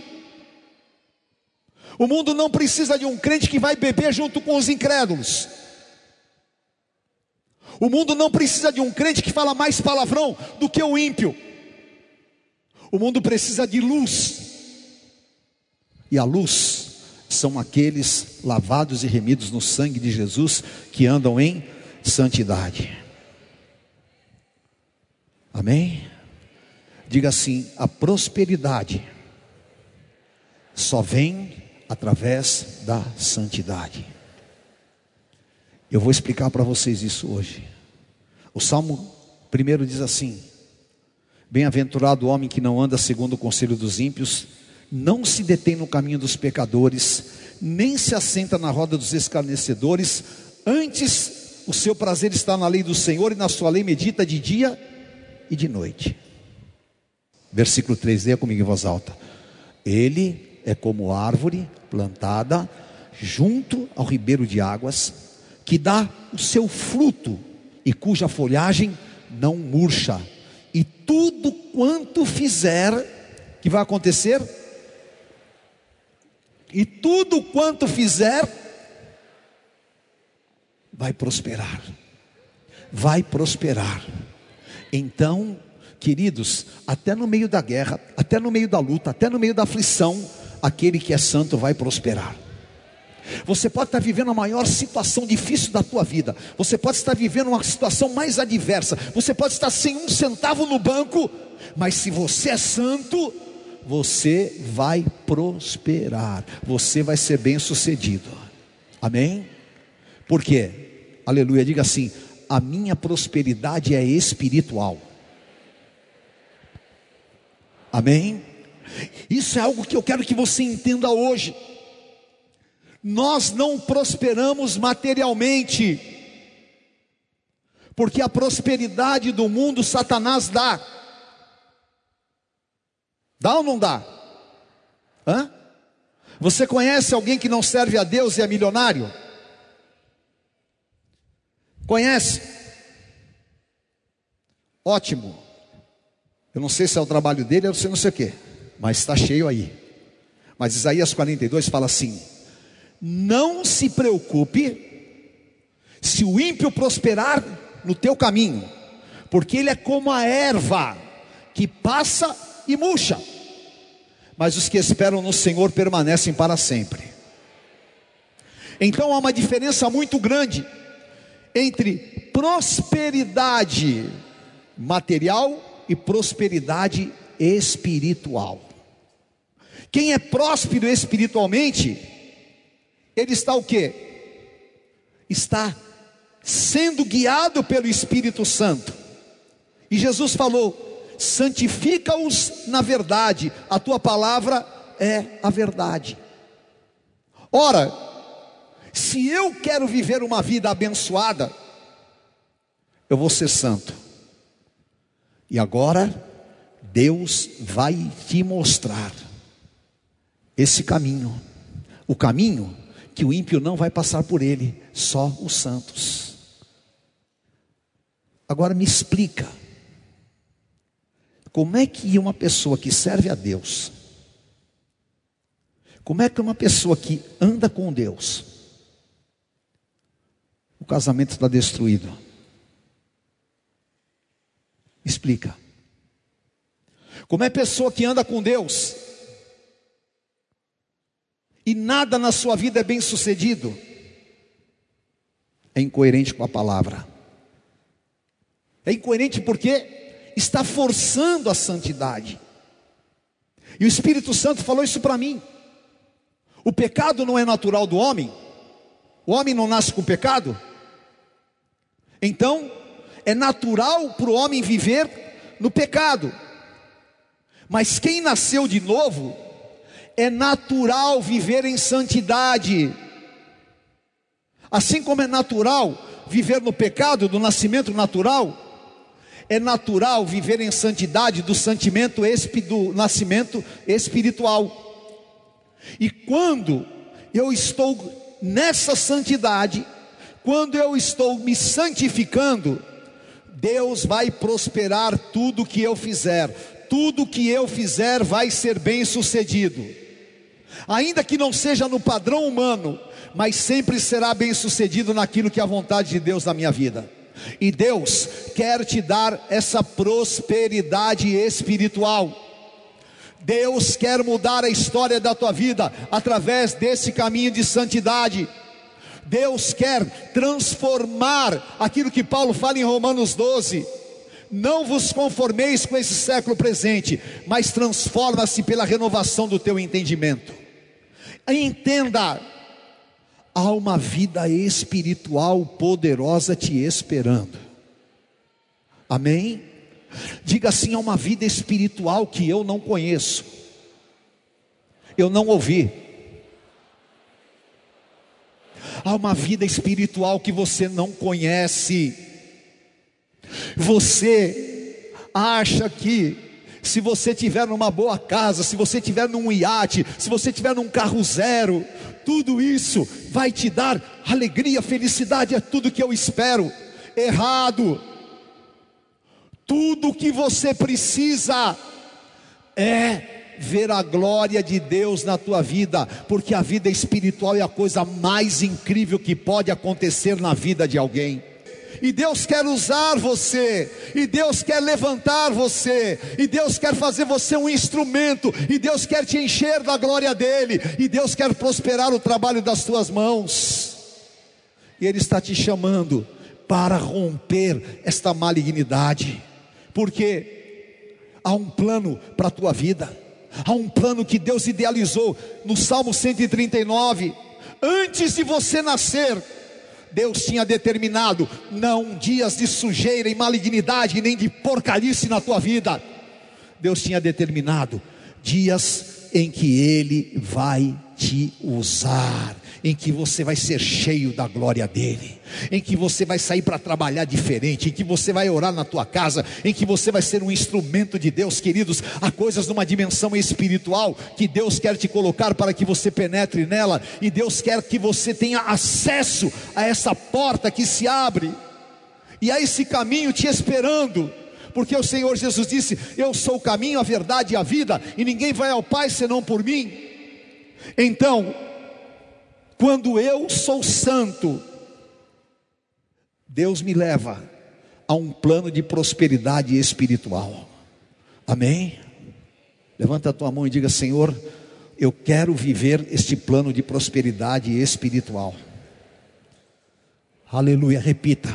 O mundo não precisa de um crente que vai beber junto com os incrédulos. O mundo não precisa de um crente que fala mais palavrão do que o ímpio. O mundo precisa de luz. E a luz são aqueles lavados e remidos no sangue de Jesus que andam em santidade. Amém? Diga assim: a prosperidade só vem através da santidade. Eu vou explicar para vocês isso hoje. O Salmo primeiro diz assim: Bem-aventurado o homem que não anda segundo o conselho dos ímpios, não se detém no caminho dos pecadores, nem se assenta na roda dos escarnecedores, antes o seu prazer está na lei do Senhor e na sua lei medita de dia e de noite. Versículo 3, leia comigo em voz alta. Ele é como árvore plantada junto ao ribeiro de águas, que dá o seu fruto e cuja folhagem não murcha. E tudo quanto fizer, que vai acontecer? E tudo quanto fizer, vai prosperar. Vai prosperar Então, queridos, até no meio da guerra, até no meio da luta, até no meio da aflição, aquele que é santo vai prosperar. Você pode estar vivendo a maior situação difícil da tua vida. Você pode estar vivendo uma situação mais adversa. Você pode estar sem um centavo no banco, mas se você é santo, você vai prosperar. Você vai ser bem-sucedido. Amém? Por quê? Aleluia. Diga assim: a minha prosperidade é espiritual. Amém? Isso é algo que eu quero que você entenda hoje. Nós não prosperamos materialmente, porque a prosperidade do mundo Satanás dá. Dá ou não dá? Hã? Você conhece alguém que não serve a Deus e é milionário? Conhece? Ótimo. Eu não sei se é o trabalho dele, eu não sei não sei o quê, mas está cheio aí. Mas Isaías 42 fala assim: Não se preocupe se o ímpio prosperar no teu caminho, porque ele é como a erva que passa e murcha, mas os que esperam no Senhor permanecem para sempre. Então há uma diferença muito grande entre prosperidade material e prosperidade espiritual. Quem é próspero espiritualmente, ele está o que? Está sendo guiado pelo Espírito Santo. E Jesus falou: santifica-os na verdade, a tua palavra é a verdade. Ora, se eu quero viver uma vida abençoada, eu vou ser santo. E agora, Deus vai te mostrar esse caminho. O caminho que o ímpio não vai passar por ele, só os santos. Agora me explica. Como é que uma pessoa que serve a Deus, como é que uma pessoa que anda com Deus, o casamento está destruído. Explica. Como é pessoa que anda com Deus e nada na sua vida é bem sucedido, é incoerente com a palavra. É incoerente porque está forçando a santidade. E o Espírito Santo falou isso para mim. O pecado não é natural do homem. O homem não nasce com pecado. Então, é natural para o homem viver no pecado. Mas quem nasceu de novo, é natural viver em santidade. Assim como é natural viver no pecado do nascimento natural, é natural viver em santidade do sentimento do nascimento espiritual. E quando eu estou nessa santidade, quando eu estou me santificando, Deus vai prosperar tudo que eu fizer, tudo que eu fizer vai ser bem sucedido, ainda que não seja no padrão humano, mas sempre será bem sucedido naquilo que é a vontade de Deus na minha vida. E Deus quer te dar essa prosperidade espiritual. Deus quer mudar a história da tua vida através desse caminho de santidade. Deus quer transformar aquilo que Paulo fala em Romanos 12. Não vos conformeis com esse século presente, mas transforma-se pela renovação do teu entendimento. Entenda, há uma vida espiritual poderosa te esperando. Amém? Diga assim: há uma vida espiritual que eu não conheço, eu não ouvi há uma vida espiritual que você não conhece. Você acha que se você tiver numa boa casa, se você tiver num iate, se você tiver num carro zero, tudo isso vai te dar alegria, felicidade, é tudo que eu espero. Errado. Tudo que você precisa é ver a glória de Deus na tua vida, porque a vida espiritual é a coisa mais incrível que pode acontecer na vida de alguém. E Deus quer usar você, e Deus quer levantar você, e Deus quer fazer você um instrumento, e Deus quer te encher da glória dele, e Deus quer prosperar o trabalho das tuas mãos. E Ele está te chamando para romper esta malignidade, porque há um plano para a tua vida, há um plano que Deus idealizou no Salmo 139, antes de você nascer. Deus tinha determinado não dias de sujeira e malignidade, nem de porcarice na tua vida. Deus tinha determinado dias em que Ele vai te usar, em que você vai ser cheio da glória dele, em que você vai sair para trabalhar diferente, em que você vai orar na tua casa, em que você vai ser um instrumento de Deus, queridos. Há coisas numa dimensão espiritual que Deus quer te colocar para que você penetre nela, e Deus quer que você tenha acesso a essa porta que se abre, e a esse caminho te esperando porque o Senhor Jesus disse: Eu sou o caminho, a verdade e a vida, e ninguém vai ao Pai senão por mim. Então, quando eu sou santo, Deus me leva a um plano de prosperidade espiritual. Amém? Levanta a tua mão e diga: Senhor, eu quero viver este plano de prosperidade espiritual. Aleluia, repita.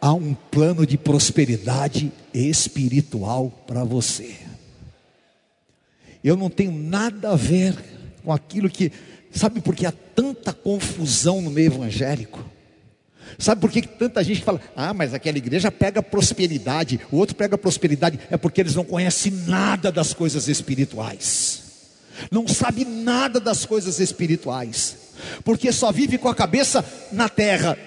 Há um plano de prosperidade espiritual para você. Eu não tenho nada a ver com aquilo que. Sabe por que há tanta confusão no meio evangélico? Sabe por que tanta gente fala, ah, mas aquela igreja pega prosperidade, o outro pega prosperidade? É porque eles não conhecem nada das coisas espirituais, não sabe nada das coisas espirituais, porque só vive com a cabeça na terra.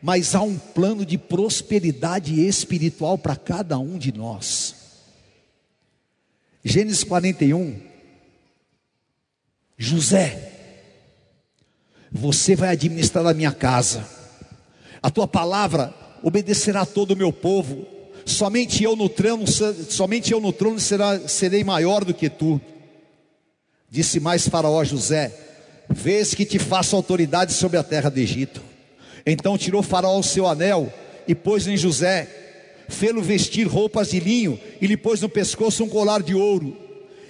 Mas há um plano de prosperidade espiritual para cada um de nós. Gênesis 41. José, você vai administrar a minha casa, a tua palavra obedecerá a todo o meu povo, somente eu no trono, somente eu no trono será, serei maior do que tu. Disse mais Faraó a José: Vês que te faço autoridade sobre a terra do Egito. Então tirou Faraó o seu anel e pôs em José, fê-lo vestir roupas de linho e lhe pôs no pescoço um colar de ouro.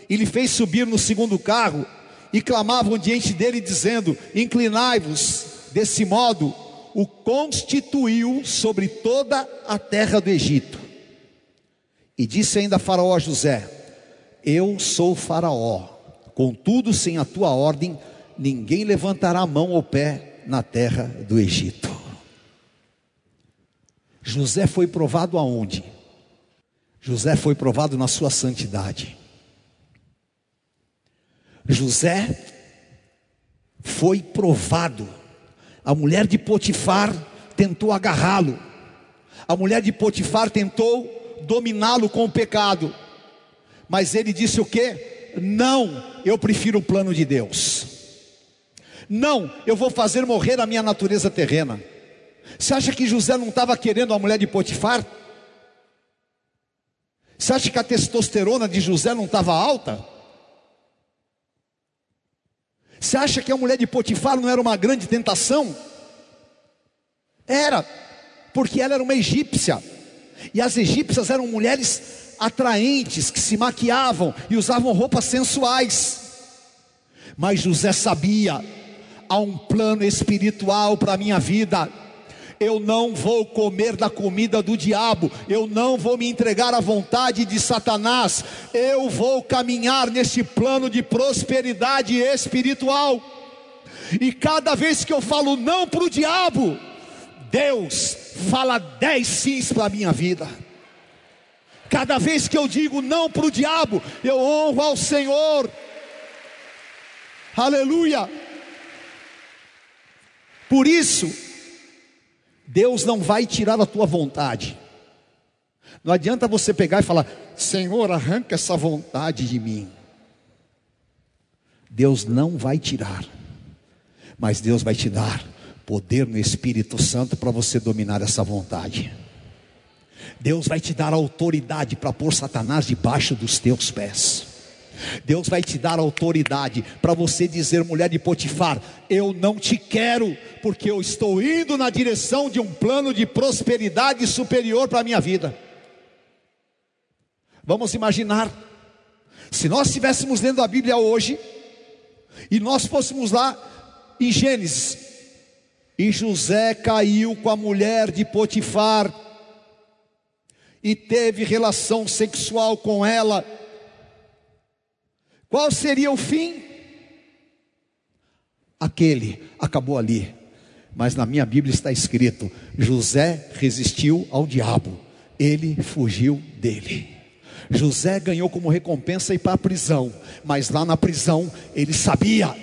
E lhe fez subir no segundo carro e clamavam diante dele, dizendo: Inclinai-vos. Desse modo, o constituiu sobre toda a terra do Egito. E disse ainda Faraó a José: Eu sou Faraó, contudo, sem a tua ordem, ninguém levantará mão ou pé na terra do Egito. José foi provado aonde? José foi provado na sua santidade. José foi provado. A mulher de Potifar tentou agarrá-lo. A mulher de Potifar tentou dominá-lo com o pecado. Mas ele disse o que? Não, eu prefiro o plano de Deus. Não, eu vou fazer morrer a minha natureza terrena. Você acha que José não estava querendo a mulher de Potifar? Você acha que a testosterona de José não estava alta? Você acha que a mulher de Potifar não era uma grande tentação? Era, porque ela era uma egípcia, e as egípcias eram mulheres atraentes, que se maquiavam e usavam roupas sensuais. Mas José sabia, há um plano espiritual para a minha vida eu não vou comer da comida do diabo, eu não vou me entregar à vontade de Satanás, eu vou caminhar neste plano de prosperidade espiritual. E cada vez que eu falo não para o diabo, Deus fala dez sims para a minha vida. Cada vez que eu digo não para o diabo, eu honro ao Senhor. Aleluia. Por isso, Deus não vai tirar a tua vontade. Não adianta você pegar e falar: Senhor, arranca essa vontade de mim. Deus não vai tirar, mas Deus vai te dar poder no Espírito Santo para você dominar essa vontade. Deus vai te dar autoridade para pôr Satanás debaixo dos teus pés. Deus vai te dar autoridade para você dizer, mulher de Potifar: Eu não te quero, porque eu estou indo na direção de um plano de prosperidade superior para a minha vida. Vamos imaginar, se nós estivéssemos lendo a Bíblia hoje, e nós fôssemos lá em Gênesis, e José caiu com a mulher de Potifar, e teve relação sexual com ela, qual seria o fim? Aquele acabou ali. Mas na minha Bíblia está escrito: José resistiu ao diabo, ele fugiu dele. José ganhou como recompensa ir para a prisão, mas lá na prisão ele sabia: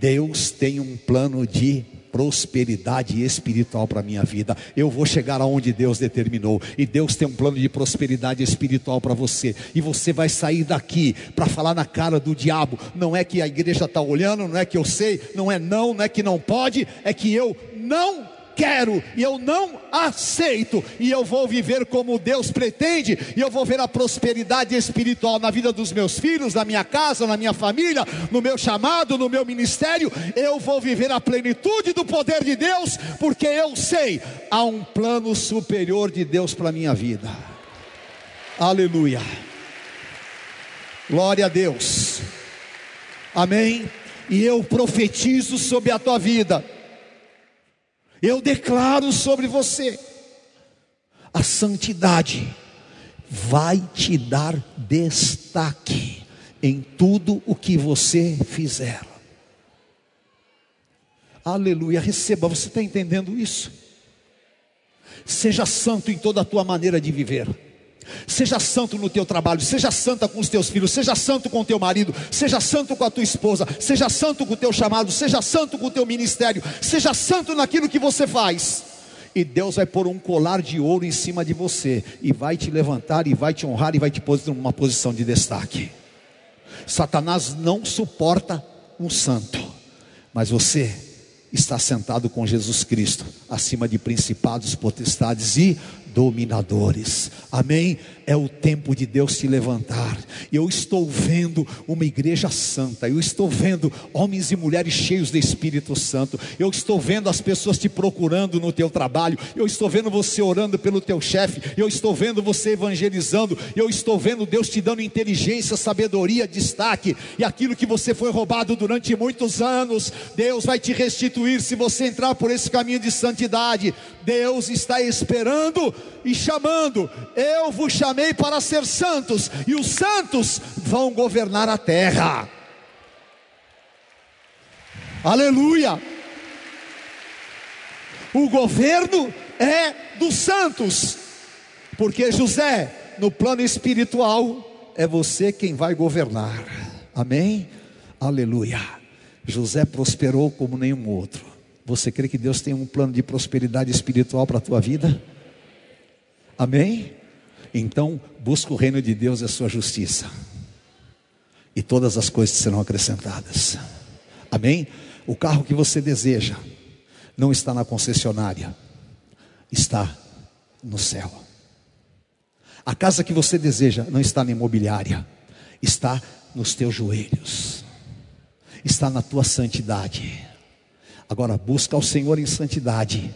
Deus tem um plano de prosperidade espiritual para a minha vida. Eu vou chegar aonde Deus determinou. E Deus tem um plano de prosperidade espiritual para você. E você vai sair daqui para falar na cara do diabo. Não é que a igreja está olhando, não é que eu sei, não é não, não é que não pode, é que eu não quero e eu não aceito, e eu vou viver como Deus pretende, e eu vou ver a prosperidade espiritual na vida dos meus filhos, na minha casa, na minha família, no meu chamado, no meu ministério. Eu vou viver a plenitude do poder de Deus, porque eu sei, há um plano superior de Deus para a minha vida. Aleluia. Glória a Deus. Amém. E eu profetizo sobre a tua vida eu declaro sobre você, a santidade vai te dar destaque em tudo o que você fizer. Aleluia, receba, você está entendendo isso? Seja santo em toda a tua maneira de viver. Seja santo no teu trabalho, seja santa com os teus filhos, seja santo com o teu marido, seja santo com a tua esposa, seja santo com o teu chamado, seja santo com o teu ministério, seja santo naquilo que você faz. E Deus vai pôr um colar de ouro em cima de você, e vai te levantar, e vai te honrar, e vai te pôr numa posição de destaque. Satanás não suporta um santo, mas você está sentado com Jesus Cristo, acima de principados, potestades e dominadores. Amém? É o tempo de Deus se levantar. Eu estou vendo uma igreja santa. Eu estou vendo homens e mulheres cheios de Espírito Santo. Eu estou vendo as pessoas te procurando no teu trabalho. Eu estou vendo você orando pelo teu chefe. Eu estou vendo você evangelizando. Eu estou vendo Deus te dando inteligência, sabedoria, destaque. E aquilo que você foi roubado durante muitos anos, Deus vai te restituir se você entrar por esse caminho de santidade. Deus está esperando e chamando: Eu vos chamei para ser santos, e os santos vão governar a terra. Aleluia! O governo é dos santos, porque José, no plano espiritual, é você quem vai governar. Amém? Aleluia. José prosperou como nenhum outro. Você crê que Deus tem um plano de prosperidade espiritual para a tua vida? Amém? Então, busca o reino de Deus e a sua justiça, e todas as coisas serão acrescentadas. Amém? O carro que você deseja não está na concessionária, está no céu. A casa que você deseja não está na imobiliária, está nos teus joelhos, está na tua santidade. Agora busca o Senhor em santidade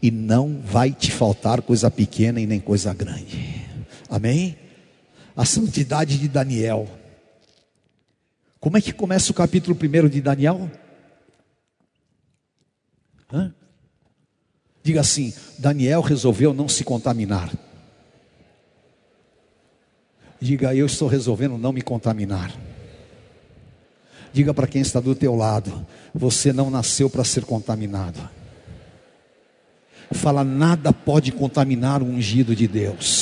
e não vai te faltar coisa pequena e nem coisa grande. Amém? A santidade de Daniel. Como é que começa o capítulo 1 de Daniel? Hã? Diga assim: Daniel resolveu não se contaminar. Diga, eu estou resolvendo não me contaminar. Diga para quem está do teu lado: você não nasceu para ser contaminado. Fala, nada pode contaminar o ungido de Deus.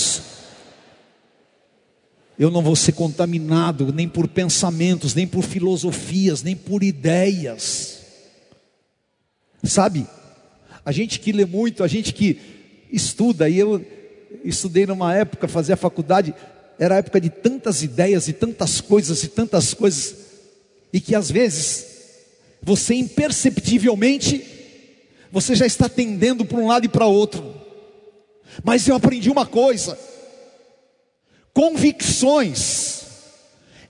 Eu não vou ser contaminado nem por pensamentos, nem por filosofias, nem por ideias. Sabe? A gente que lê muito, a gente que estuda, e eu estudei numa época, fazia faculdade, era época de tantas ideias e tantas coisas e tantas coisas e que às vezes você imperceptivelmente você já está tendendo para um lado e para outro. Mas eu aprendi uma coisa: convicções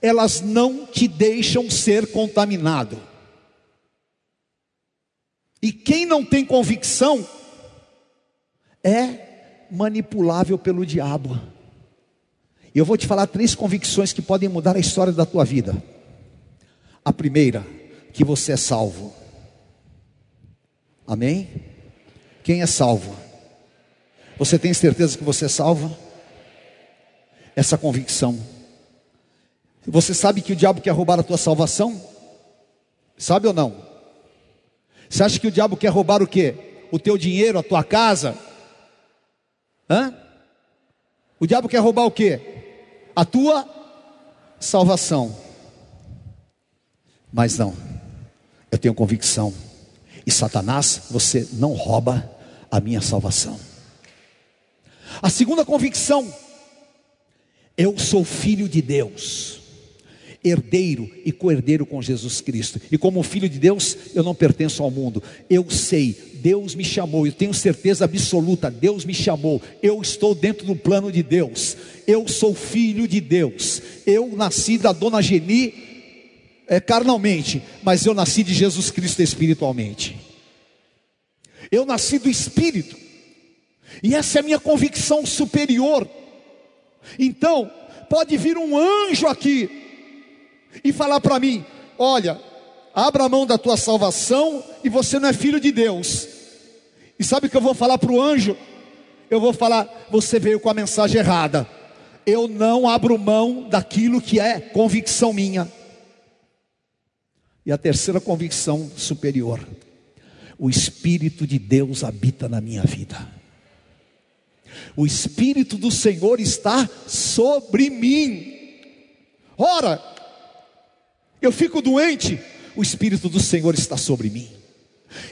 elas não te deixam ser contaminado. E quem não tem convicção é manipulável pelo diabo. Eu vou te falar três convicções que podem mudar a história da tua vida. A primeira, que você é salvo. Amém? Quem é salvo? Você tem certeza que você é salvo? Essa convicção. Você sabe que o diabo quer roubar a tua salvação? Sabe ou não? Você acha que o diabo quer roubar o quê? O teu dinheiro, a tua casa? Hã? O diabo quer roubar o quê? A tua salvação. Mas não. Eu tenho convicção. E Satanás, você não rouba a minha salvação. A segunda convicção, eu sou filho de Deus herdeiro e co-herdeiro com Jesus Cristo. E como filho de Deus, eu não pertenço ao mundo. Eu sei, Deus me chamou, eu tenho certeza absoluta, Deus me chamou. Eu estou dentro do plano de Deus. Eu sou filho de Deus. Eu nasci da dona Geni é, carnalmente, mas eu nasci de Jesus Cristo espiritualmente. Eu nasci do Espírito. E essa é a minha convicção superior. Então, pode vir um anjo aqui e falar para mim: olha, abra a mão da tua salvação e você não é filho de Deus. E sabe o que eu vou falar para o anjo? Eu vou falar: você veio com a mensagem errada. Eu não abro mão daquilo que é convicção minha. E a terceira convicção superior: o Espírito de Deus habita na minha vida. O Espírito do Senhor está sobre mim. Ora, eu fico doente, o Espírito do Senhor está sobre mim.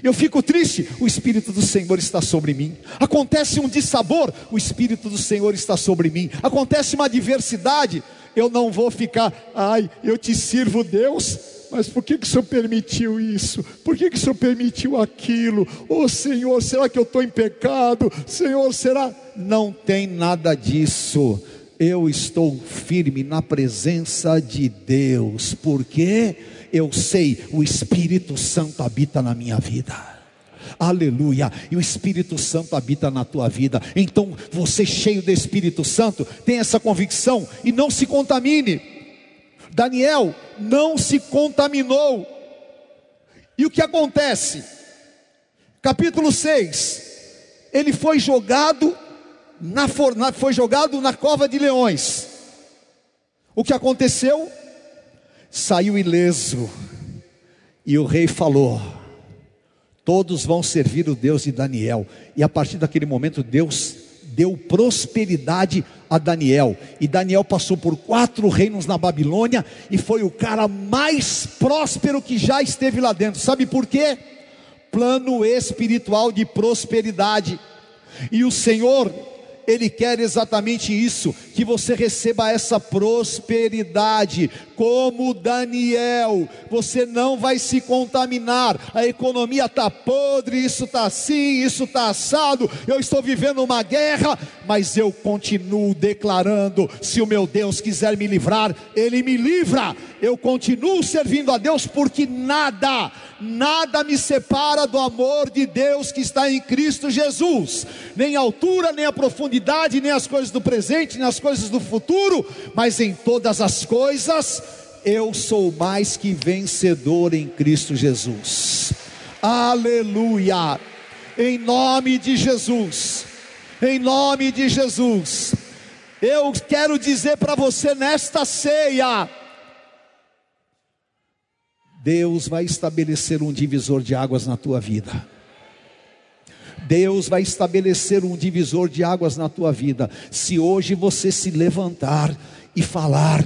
Eu fico triste, o Espírito do Senhor está sobre mim. Acontece um dissabor, o Espírito do Senhor está sobre mim. Acontece uma adversidade, eu não vou ficar, ai, eu te sirvo, Deus, mas por que, que o Senhor permitiu isso? Por que, que o Senhor permitiu aquilo? Oh Senhor, será que eu estou em pecado? Senhor, será? Não tem nada disso eu estou firme na presença de Deus, porque eu sei, o Espírito Santo habita na minha vida. Aleluia, e o Espírito Santo habita na tua vida. Então, você cheio do Espírito Santo, tem essa convicção e não se contamine. Daniel não se contaminou. E o que acontece? Capítulo 6. Ele foi jogado na forna, foi jogado na cova de leões. O que aconteceu? Saiu ileso. E o rei falou: Todos vão servir o Deus de Daniel. E a partir daquele momento, Deus deu prosperidade a Daniel. E Daniel passou por quatro reinos na Babilônia e foi o cara mais próspero que já esteve lá dentro. Sabe por quê? Plano espiritual de prosperidade. E o Senhor ele quer exatamente isso, que você receba essa prosperidade, como Daniel. Você não vai se contaminar. A economia está podre, isso está assim, isso está assado. Eu estou vivendo uma guerra, mas eu continuo declarando: se o meu Deus quiser me livrar, Ele me livra. Eu continuo servindo a Deus, porque nada, nada me separa do amor de Deus que está em Cristo Jesus, nem a altura, nem a profundidade, nem as coisas do presente, nem as coisas do futuro, mas em todas as coisas, eu sou mais que vencedor em Cristo Jesus. Aleluia! Em nome de Jesus, em nome de Jesus, eu quero dizer para você nesta ceia, Deus vai estabelecer um divisor de águas na tua vida. Deus vai estabelecer um divisor de águas na tua vida. Se hoje você se levantar e falar,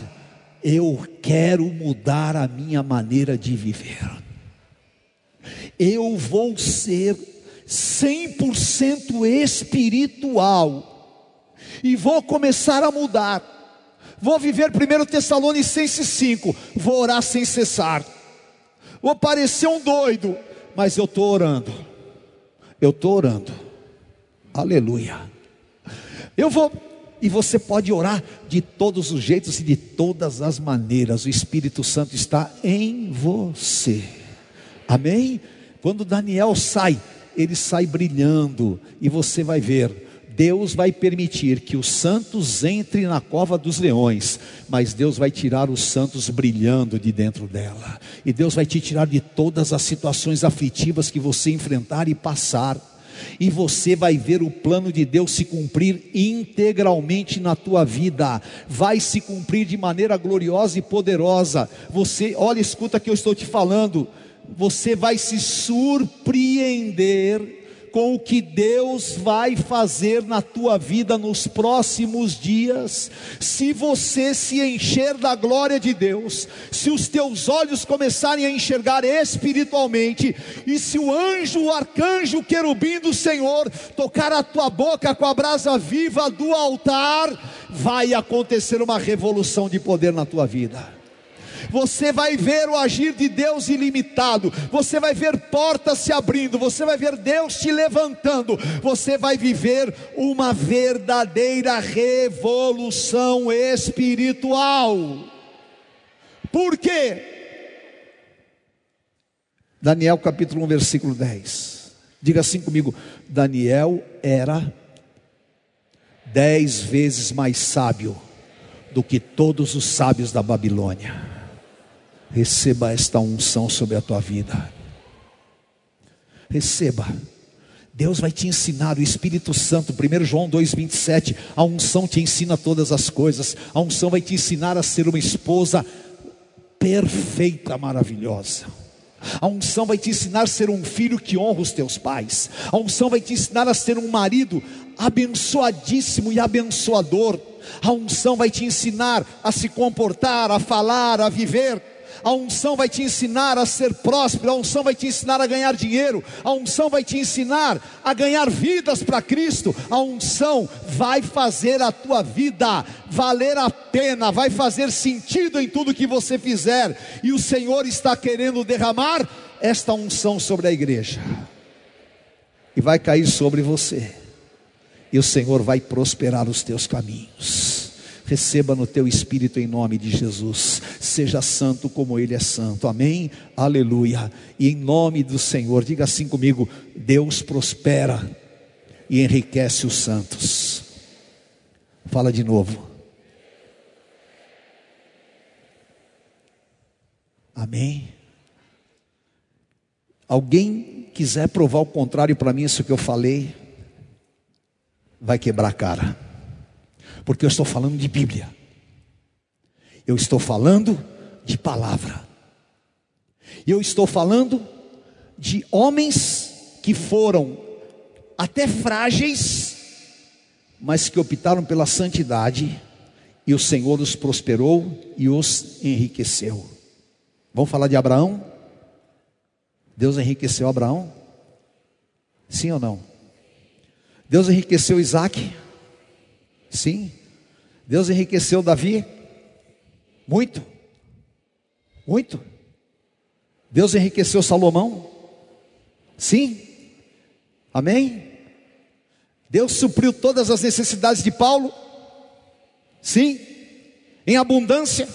eu quero mudar a minha maneira de viver. Eu vou ser 100% espiritual e vou começar a mudar. Vou viver 1 Tessalonicenses 5, vou orar sem cessar Vou parecer um doido, mas eu estou orando. Eu estou orando. Aleluia. Eu vou E você pode orar de todos os jeitos e de todas as maneiras. O Espírito Santo está em você. Amém? Quando Daniel sai, ele sai brilhando, e você vai ver. Deus vai permitir que os santos entrem na cova dos leões, mas Deus vai tirar os santos brilhando de dentro dela, e Deus vai te tirar de todas as situações aflitivas que você enfrentar e passar. E você vai ver o plano de Deus se cumprir integralmente na tua vida, vai se cumprir de maneira gloriosa e poderosa. Você, olha, escuta que eu estou te falando, você vai se surpreender com o que Deus vai fazer na tua vida nos próximos dias, se você se encher da glória de Deus, se os teus olhos começarem a enxergar espiritualmente, e se o anjo, o arcanjo, o querubim do Senhor tocar a tua boca com a brasa viva do altar, vai acontecer uma revolução de poder na tua vida você vai ver o agir de Deus ilimitado, você vai ver portas se abrindo, você vai ver Deus te levantando, você vai viver uma verdadeira revolução espiritual. Por quê? Daniel capítulo 1, versículo 10. Diga assim comigo: Daniel era dez vezes mais sábio do que todos os sábios da Babilônia receba esta unção sobre a tua vida. Receba. Deus vai te ensinar, o Espírito Santo, 1 João 2,27, a unção te ensina todas as coisas, a unção vai te ensinar a ser uma esposa perfeita, maravilhosa. A unção vai te ensinar a ser um filho que honra os teus pais. A unção vai te ensinar a ser um marido abençoadíssimo e abençoador. A unção vai te ensinar a se comportar, a falar, a viver a unção vai te ensinar a ser próspero, a unção vai te ensinar a ganhar dinheiro, a unção vai te ensinar a ganhar vidas para Cristo, a unção vai fazer a tua vida valer a pena, vai fazer sentido em tudo que você fizer, e o Senhor está querendo derramar esta unção sobre a igreja, e vai cair sobre você, e o Senhor vai prosperar os teus caminhos receba no teu espírito em nome de Jesus. Seja santo como Ele é santo. Amém? Aleluia. E em nome do Senhor, diga assim comigo: Deus prospera e enriquece os santos. Fala de novo. Amém? Alguém quiser provar o contrário para mim, isso que eu falei, vai quebrar a cara porque eu estou falando de Bíblia, eu estou falando de palavra, eu estou falando de homens que foram até frágeis, mas que optaram pela santidade, e o Senhor os prosperou e os enriqueceu. Vamos falar de Abraão? Deus enriqueceu Abraão? Sim ou não? Deus enriqueceu Isaac? Sim. Deus enriqueceu Davi? Muito. Muito. Deus enriqueceu Salomão? Sim. Amém? Deus supriu todas as necessidades de Paulo? Sim. Em abundância?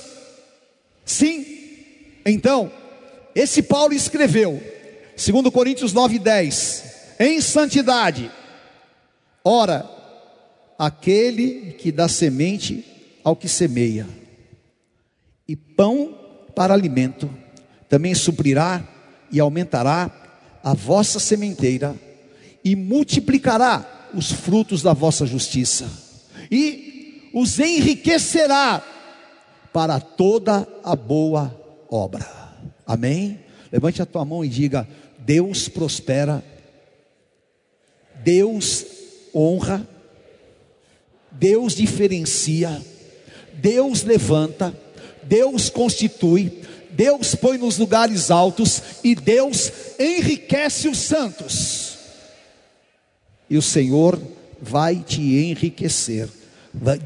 Sim. Então, esse Paulo escreveu, segundo Coríntios 9:10, em santidade. Ora, aquele que dá semente ao que semeia, e pão para alimento, também suprirá e aumentará a vossa sementeira, e multiplicará os frutos da vossa justiça, e os enriquecerá para toda a boa obra. Amém? Levante a tua mão e diga: Deus prospera, Deus honra Deus diferencia, Deus levanta, Deus constitui, Deus põe nos lugares altos e Deus enriquece os santos. E o Senhor vai te enriquecer.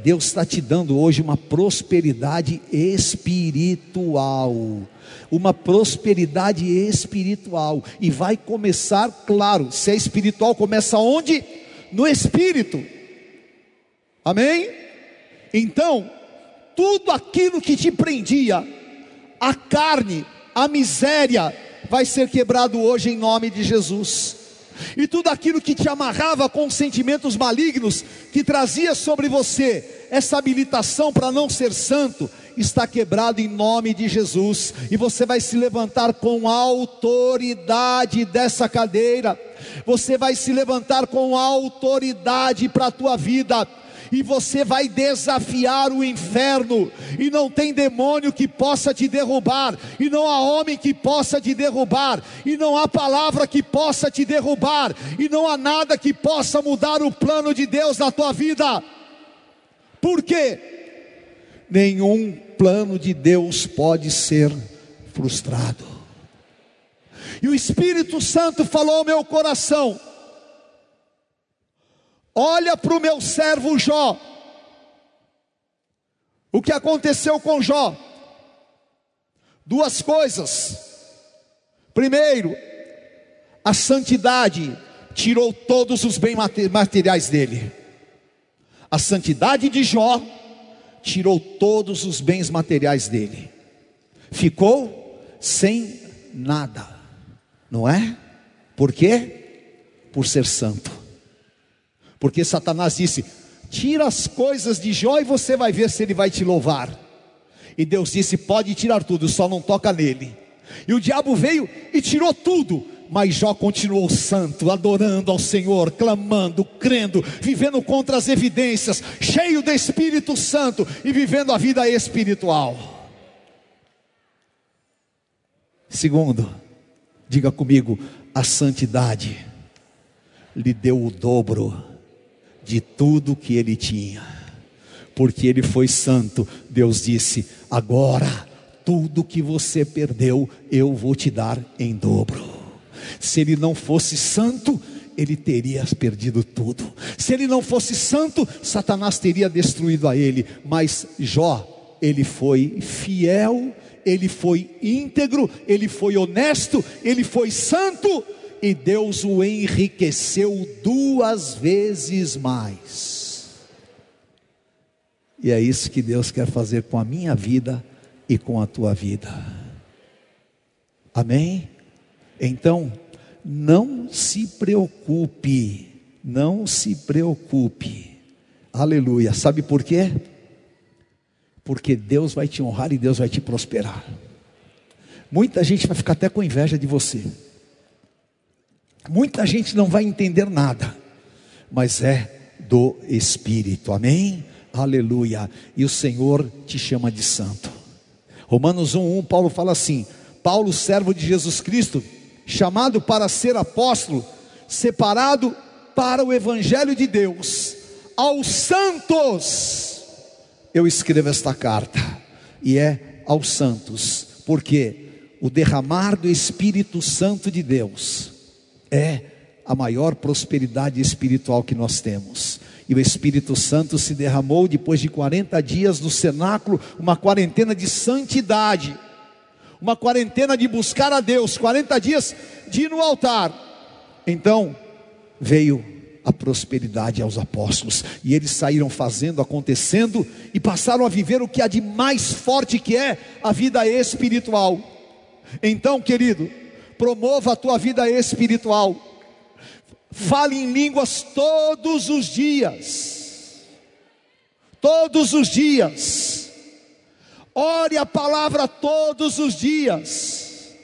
Deus está te dando hoje uma prosperidade espiritual. Uma prosperidade espiritual. E vai começar, claro, se é espiritual, começa onde? No espírito. Amém? Então, tudo aquilo que te prendia, a carne, a miséria, vai ser quebrado hoje em nome de Jesus. E tudo aquilo que te amarrava com sentimentos malignos, que trazia sobre você essa habilitação para não ser santo, está quebrado em nome de Jesus, e você vai se levantar com autoridade dessa cadeira, você vai se levantar com autoridade para a tua vida, e você vai desafiar o inferno, e não tem demônio que possa te derrubar, e não há homem que possa te derrubar, e não há palavra que possa te derrubar, e não há nada que possa mudar o plano de Deus na tua vida. Por quê? Nenhum plano de Deus pode ser frustrado. E o Espírito Santo falou ao meu coração: Olha para o meu servo Jó. O que aconteceu com Jó? Duas coisas. Primeiro, a santidade tirou todos os bens materiais dele. A santidade de Jó tirou todos os bens materiais dele. Ficou sem nada. Não é? Por quê? Por ser santo. Porque Satanás disse: Tira as coisas de Jó e você vai ver se ele vai te louvar. E Deus disse: Pode tirar tudo, só não toca nele. E o diabo veio e tirou tudo, mas Jó continuou santo, adorando ao Senhor, clamando, crendo, vivendo contra as evidências, cheio do Espírito Santo e vivendo a vida espiritual. Segundo, diga comigo, a santidade lhe deu o dobro de tudo que ele tinha, porque ele foi santo. Deus disse: agora, tudo que você perdeu, eu vou te dar em dobro. Se ele não fosse santo, ele teria perdido tudo. Se ele não fosse santo, Satanás teria destruído a ele. Mas Jó, ele foi fiel, ele foi íntegro, ele foi honesto, ele foi santo e Deus o enriqueceu duas vezes mais. E é isso que Deus quer fazer com a minha vida e com a tua vida. Amém? Então, não se preocupe, não se preocupe. Aleluia. Sabe por quê? Porque Deus vai te honrar e Deus vai te prosperar. Muita gente vai ficar até com inveja de você. Muita gente não vai entender nada, mas é do Espírito, amém? Aleluia. E o Senhor te chama de santo. Romanos 1:1 Paulo fala assim: Paulo, servo de Jesus Cristo, chamado para ser apóstolo, separado para o evangelho de Deus, aos santos. Eu escrevo esta carta e é aos santos, porque o derramar do Espírito Santo de Deus é a maior prosperidade espiritual que nós temos. E o Espírito Santo se derramou depois de 40 dias no cenáculo, uma quarentena de santidade, uma quarentena de buscar a Deus, 40 dias de ir no altar. Então veio a prosperidade aos apóstolos, e eles saíram fazendo, acontecendo, e passaram a viver o que há de mais forte que é a vida espiritual. Então, querido, promova a tua vida espiritual. Fale em línguas todos os dias. Todos os dias. Ore a palavra todos os dias.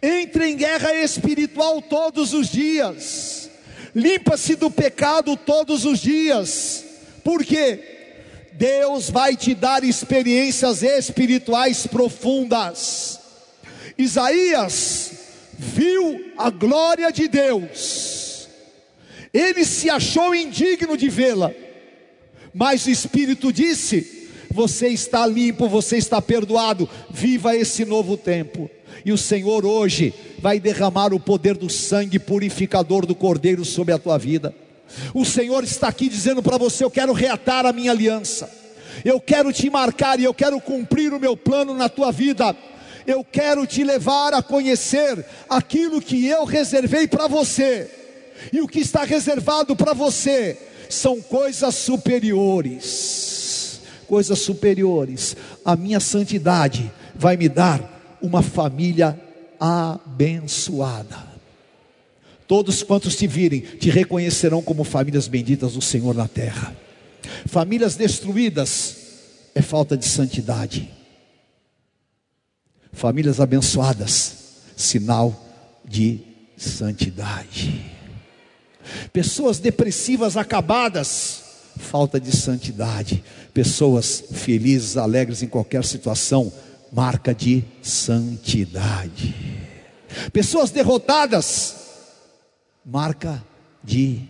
Entre em guerra espiritual todos os dias. Limpa-se do pecado todos os dias. Por quê? Deus vai te dar experiências espirituais profundas. Isaías viu a glória de Deus, ele se achou indigno de vê-la, mas o Espírito disse: Você está limpo, você está perdoado, viva esse novo tempo. E o Senhor hoje vai derramar o poder do sangue purificador do Cordeiro sobre a tua vida. O Senhor está aqui dizendo para você: Eu quero reatar a minha aliança, eu quero te marcar e eu quero cumprir o meu plano na tua vida eu quero te levar a conhecer aquilo que eu reservei para você. E o que está reservado para você são coisas superiores coisas superiores, a minha santidade vai me dar uma família abençoada. Todos quantos te virem te reconhecerão como famílias benditas do Senhor na terra. Famílias destruídas é falta de santidade. Famílias abençoadas, sinal de santidade. Pessoas depressivas acabadas, falta de santidade. Pessoas felizes, alegres em qualquer situação, marca de santidade. Pessoas derrotadas, marca de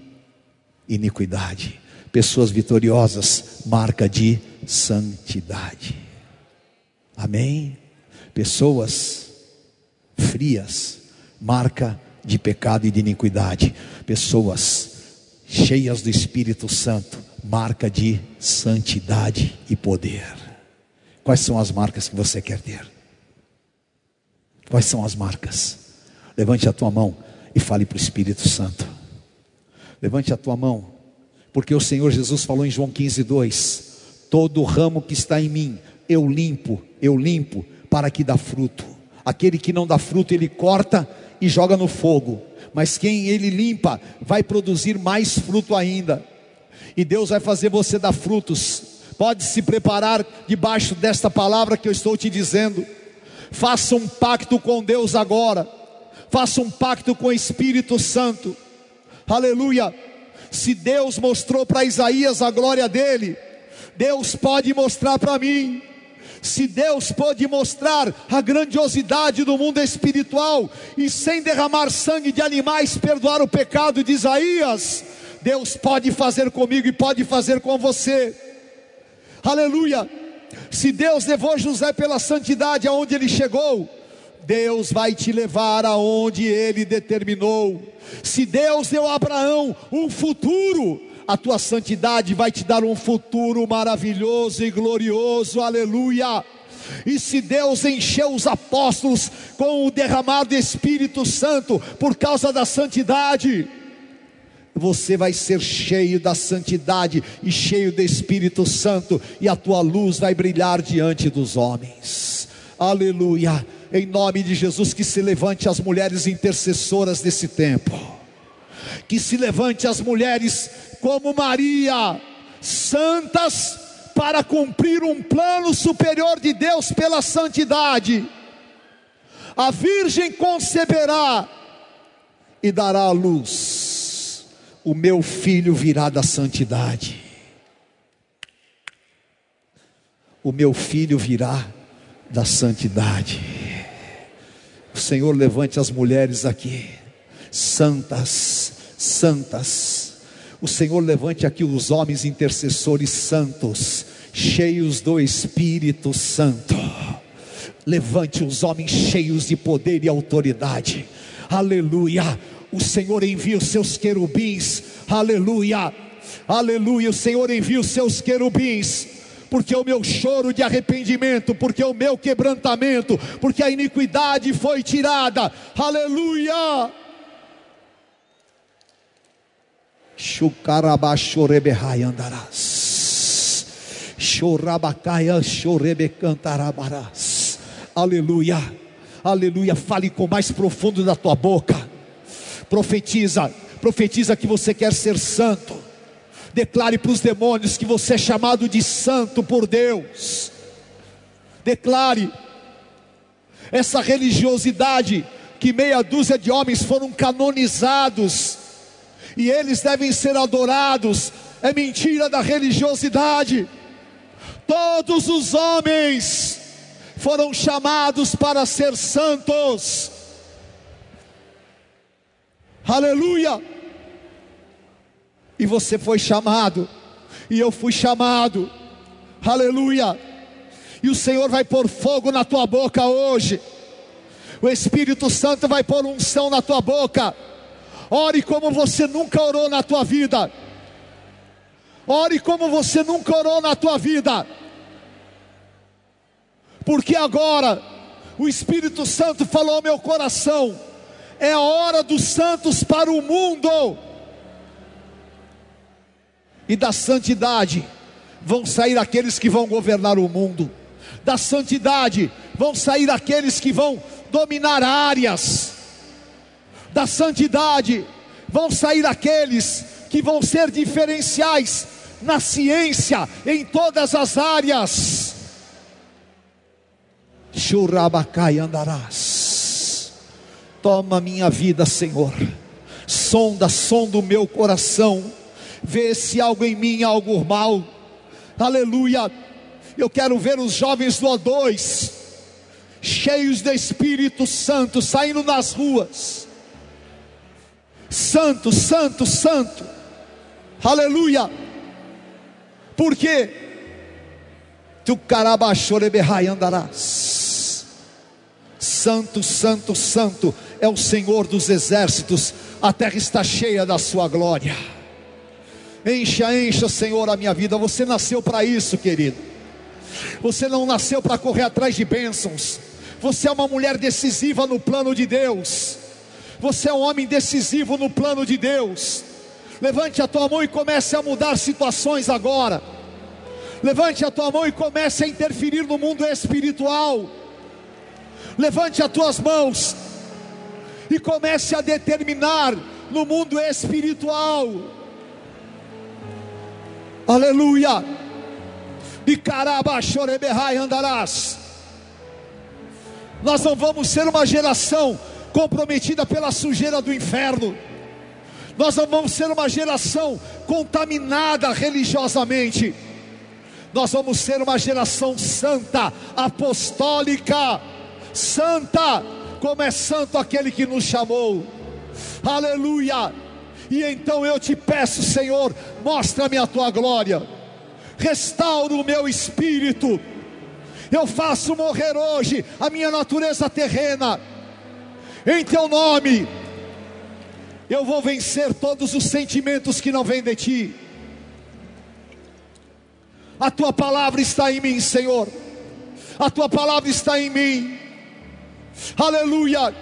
iniquidade. Pessoas vitoriosas, marca de santidade. Amém? Pessoas frias, marca de pecado e de iniquidade. Pessoas cheias do Espírito Santo, marca de santidade e poder. Quais são as marcas que você quer ter? Quais são as marcas? Levante a tua mão e fale para o Espírito Santo. Levante a tua mão, porque o Senhor Jesus falou em João 15, 2: Todo ramo que está em mim, eu limpo, eu limpo, para que dá fruto. Aquele que não dá fruto, ele corta e joga no fogo. Mas quem ele limpa, vai produzir mais fruto ainda. E Deus vai fazer você dar frutos. Pode se preparar debaixo desta palavra que eu estou te dizendo. Faça um pacto com Deus agora faça um pacto com o Espírito Santo. Aleluia. Se Deus mostrou para Isaías a glória dele, Deus pode mostrar para mim. Se Deus pode mostrar a grandiosidade do mundo espiritual e sem derramar sangue de animais perdoar o pecado de Isaías, Deus pode fazer comigo e pode fazer com você. Aleluia. Se Deus levou José pela santidade aonde ele chegou, Deus vai te levar aonde Ele determinou. Se Deus deu a Abraão um futuro, a tua santidade vai te dar um futuro maravilhoso e glorioso, aleluia. E se Deus encheu os apóstolos com o derramado Espírito Santo por causa da santidade, você vai ser cheio da santidade e cheio do Espírito Santo, e a tua luz vai brilhar diante dos homens. Aleluia em nome de Jesus, que se levante as mulheres intercessoras desse tempo, que se levante as mulheres como Maria, santas, para cumprir um plano superior de Deus pela santidade. A Virgem conceberá e dará à luz, o meu filho virá da santidade. O meu filho virá da santidade. O Senhor levante as mulheres aqui, santas, santas. O Senhor levante aqui os homens intercessores santos, cheios do Espírito Santo. Levante os homens cheios de poder e autoridade. Aleluia. O Senhor envia os seus querubins. Aleluia. Aleluia. O Senhor envia os seus querubins porque o meu choro de arrependimento, porque o meu quebrantamento, porque a iniquidade foi tirada. Aleluia! Andarás. Aleluia. Aleluia. Fale com mais profundo da tua boca. Profetiza. Profetiza que você quer ser santo Declare para os demônios que você é chamado de santo por Deus. Declare essa religiosidade que meia dúzia de homens foram canonizados e eles devem ser adorados. É mentira da religiosidade. Todos os homens foram chamados para ser santos. Aleluia! e você foi chamado, e eu fui chamado, aleluia. E o Senhor vai pôr fogo na tua boca hoje, o Espírito Santo vai pôr unção na tua boca. Ore como você nunca orou na tua vida. Ore como você nunca orou na tua vida. Porque agora o Espírito Santo falou ao meu coração: é a hora dos santos para o mundo e da santidade vão sair aqueles que vão governar o mundo. Da santidade vão sair aqueles que vão dominar áreas. Da santidade vão sair aqueles que vão ser diferenciais na ciência, em todas as áreas. Churabacai andarás. Toma minha vida, Senhor. Sonda, sonda o meu coração. Vê se algo em mim, algo mal. Aleluia. Eu quero ver os jovens do O2, cheios do Espírito Santo, saindo nas ruas. Santo, santo, santo. Aleluia. Por quê? Tu andarás. Santo, santo, santo é o Senhor dos exércitos. A terra está cheia da sua glória. Encha, encha, Senhor, a minha vida. Você nasceu para isso, querido. Você não nasceu para correr atrás de bênçãos. Você é uma mulher decisiva no plano de Deus. Você é um homem decisivo no plano de Deus. Levante a tua mão e comece a mudar situações agora. Levante a tua mão e comece a interferir no mundo espiritual. Levante as tuas mãos e comece a determinar no mundo espiritual. Aleluia. E caraba choreberrai andarás. Nós não vamos ser uma geração comprometida pela sujeira do inferno. Nós não vamos ser uma geração contaminada religiosamente. Nós vamos ser uma geração santa, apostólica, santa, como é santo aquele que nos chamou. Aleluia. E então eu te peço, Senhor, mostra-me a tua glória. Restaura o meu espírito. Eu faço morrer hoje a minha natureza terrena. Em teu nome eu vou vencer todos os sentimentos que não vêm de ti. A tua palavra está em mim, Senhor. A tua palavra está em mim. Aleluia.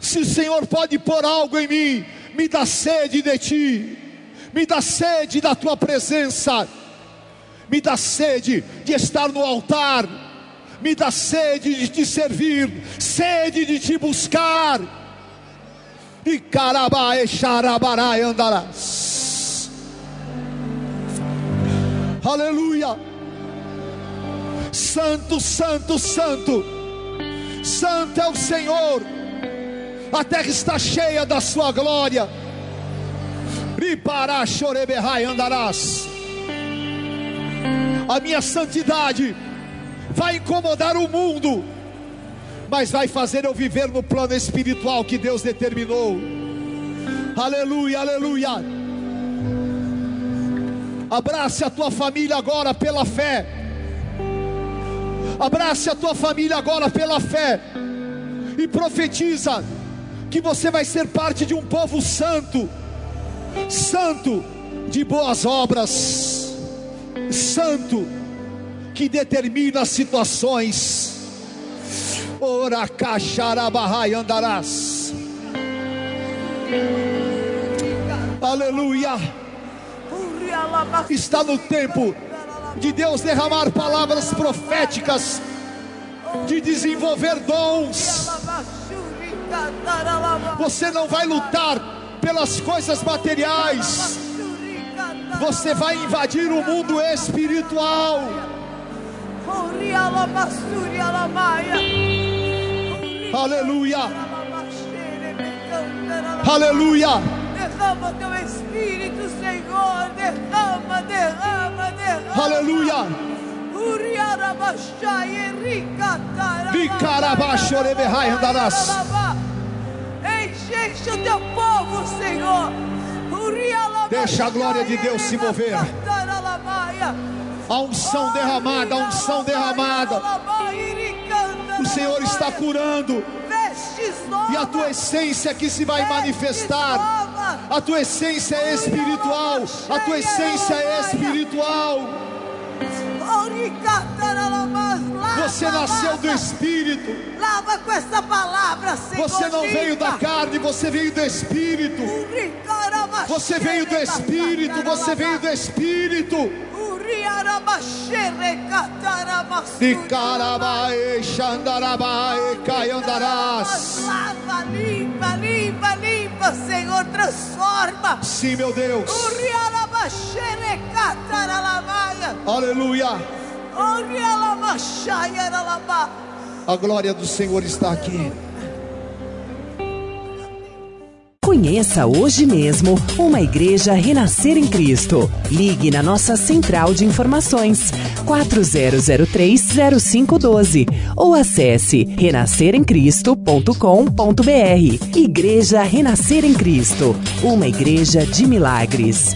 Se o Senhor pode pôr algo em mim, me dá sede de ti. Me dá sede da tua presença. Me dá sede de estar no altar. Me dá sede de te servir, sede de te buscar e carabae xarabarai andarás. Aleluia. Santo, santo, santo. Santo é o Senhor. A terra está cheia da sua glória. E para choreberrai andarás. A minha santidade vai incomodar o mundo mas vai fazer eu viver no plano espiritual que Deus determinou. Aleluia, aleluia. Abrace a tua família agora pela fé. Abrace a tua família agora pela fé. E profetiza que você vai ser parte de um povo santo, santo de boas obras, santo que determina situações Ora cacharabahai andarás. Aleluia. Está no tempo de Deus derramar palavras proféticas, de desenvolver dons. Você não vai lutar pelas coisas materiais, você vai invadir o mundo espiritual. Aleluia. Aleluia. Derrama teu espírito, Senhor. Derrama, derrama, derrama. Aleluia. Enche o teu povo, Senhor. Deixa a glória de Deus se mover. A unção derramada, a unção derramada. O Senhor está curando. E a tua essência que se vai manifestar. A tua essência é espiritual. A tua essência é espiritual. Você nasceu do Espírito. Lava com essa palavra, Senhor. Você não veio da carne, você veio do Espírito. Você veio do Espírito, você veio do Espírito. Icarabae, Xandarabae, Caiandarás. Lava, limpa, limpa, limpa, Senhor, transforma. Sim, meu Deus. Aleluia. A glória do Senhor está aqui. Conheça hoje mesmo uma igreja Renascer em Cristo. Ligue na nossa central de informações 40030512 ou acesse renasceremcristo.com.br. Igreja Renascer em Cristo, uma igreja de milagres.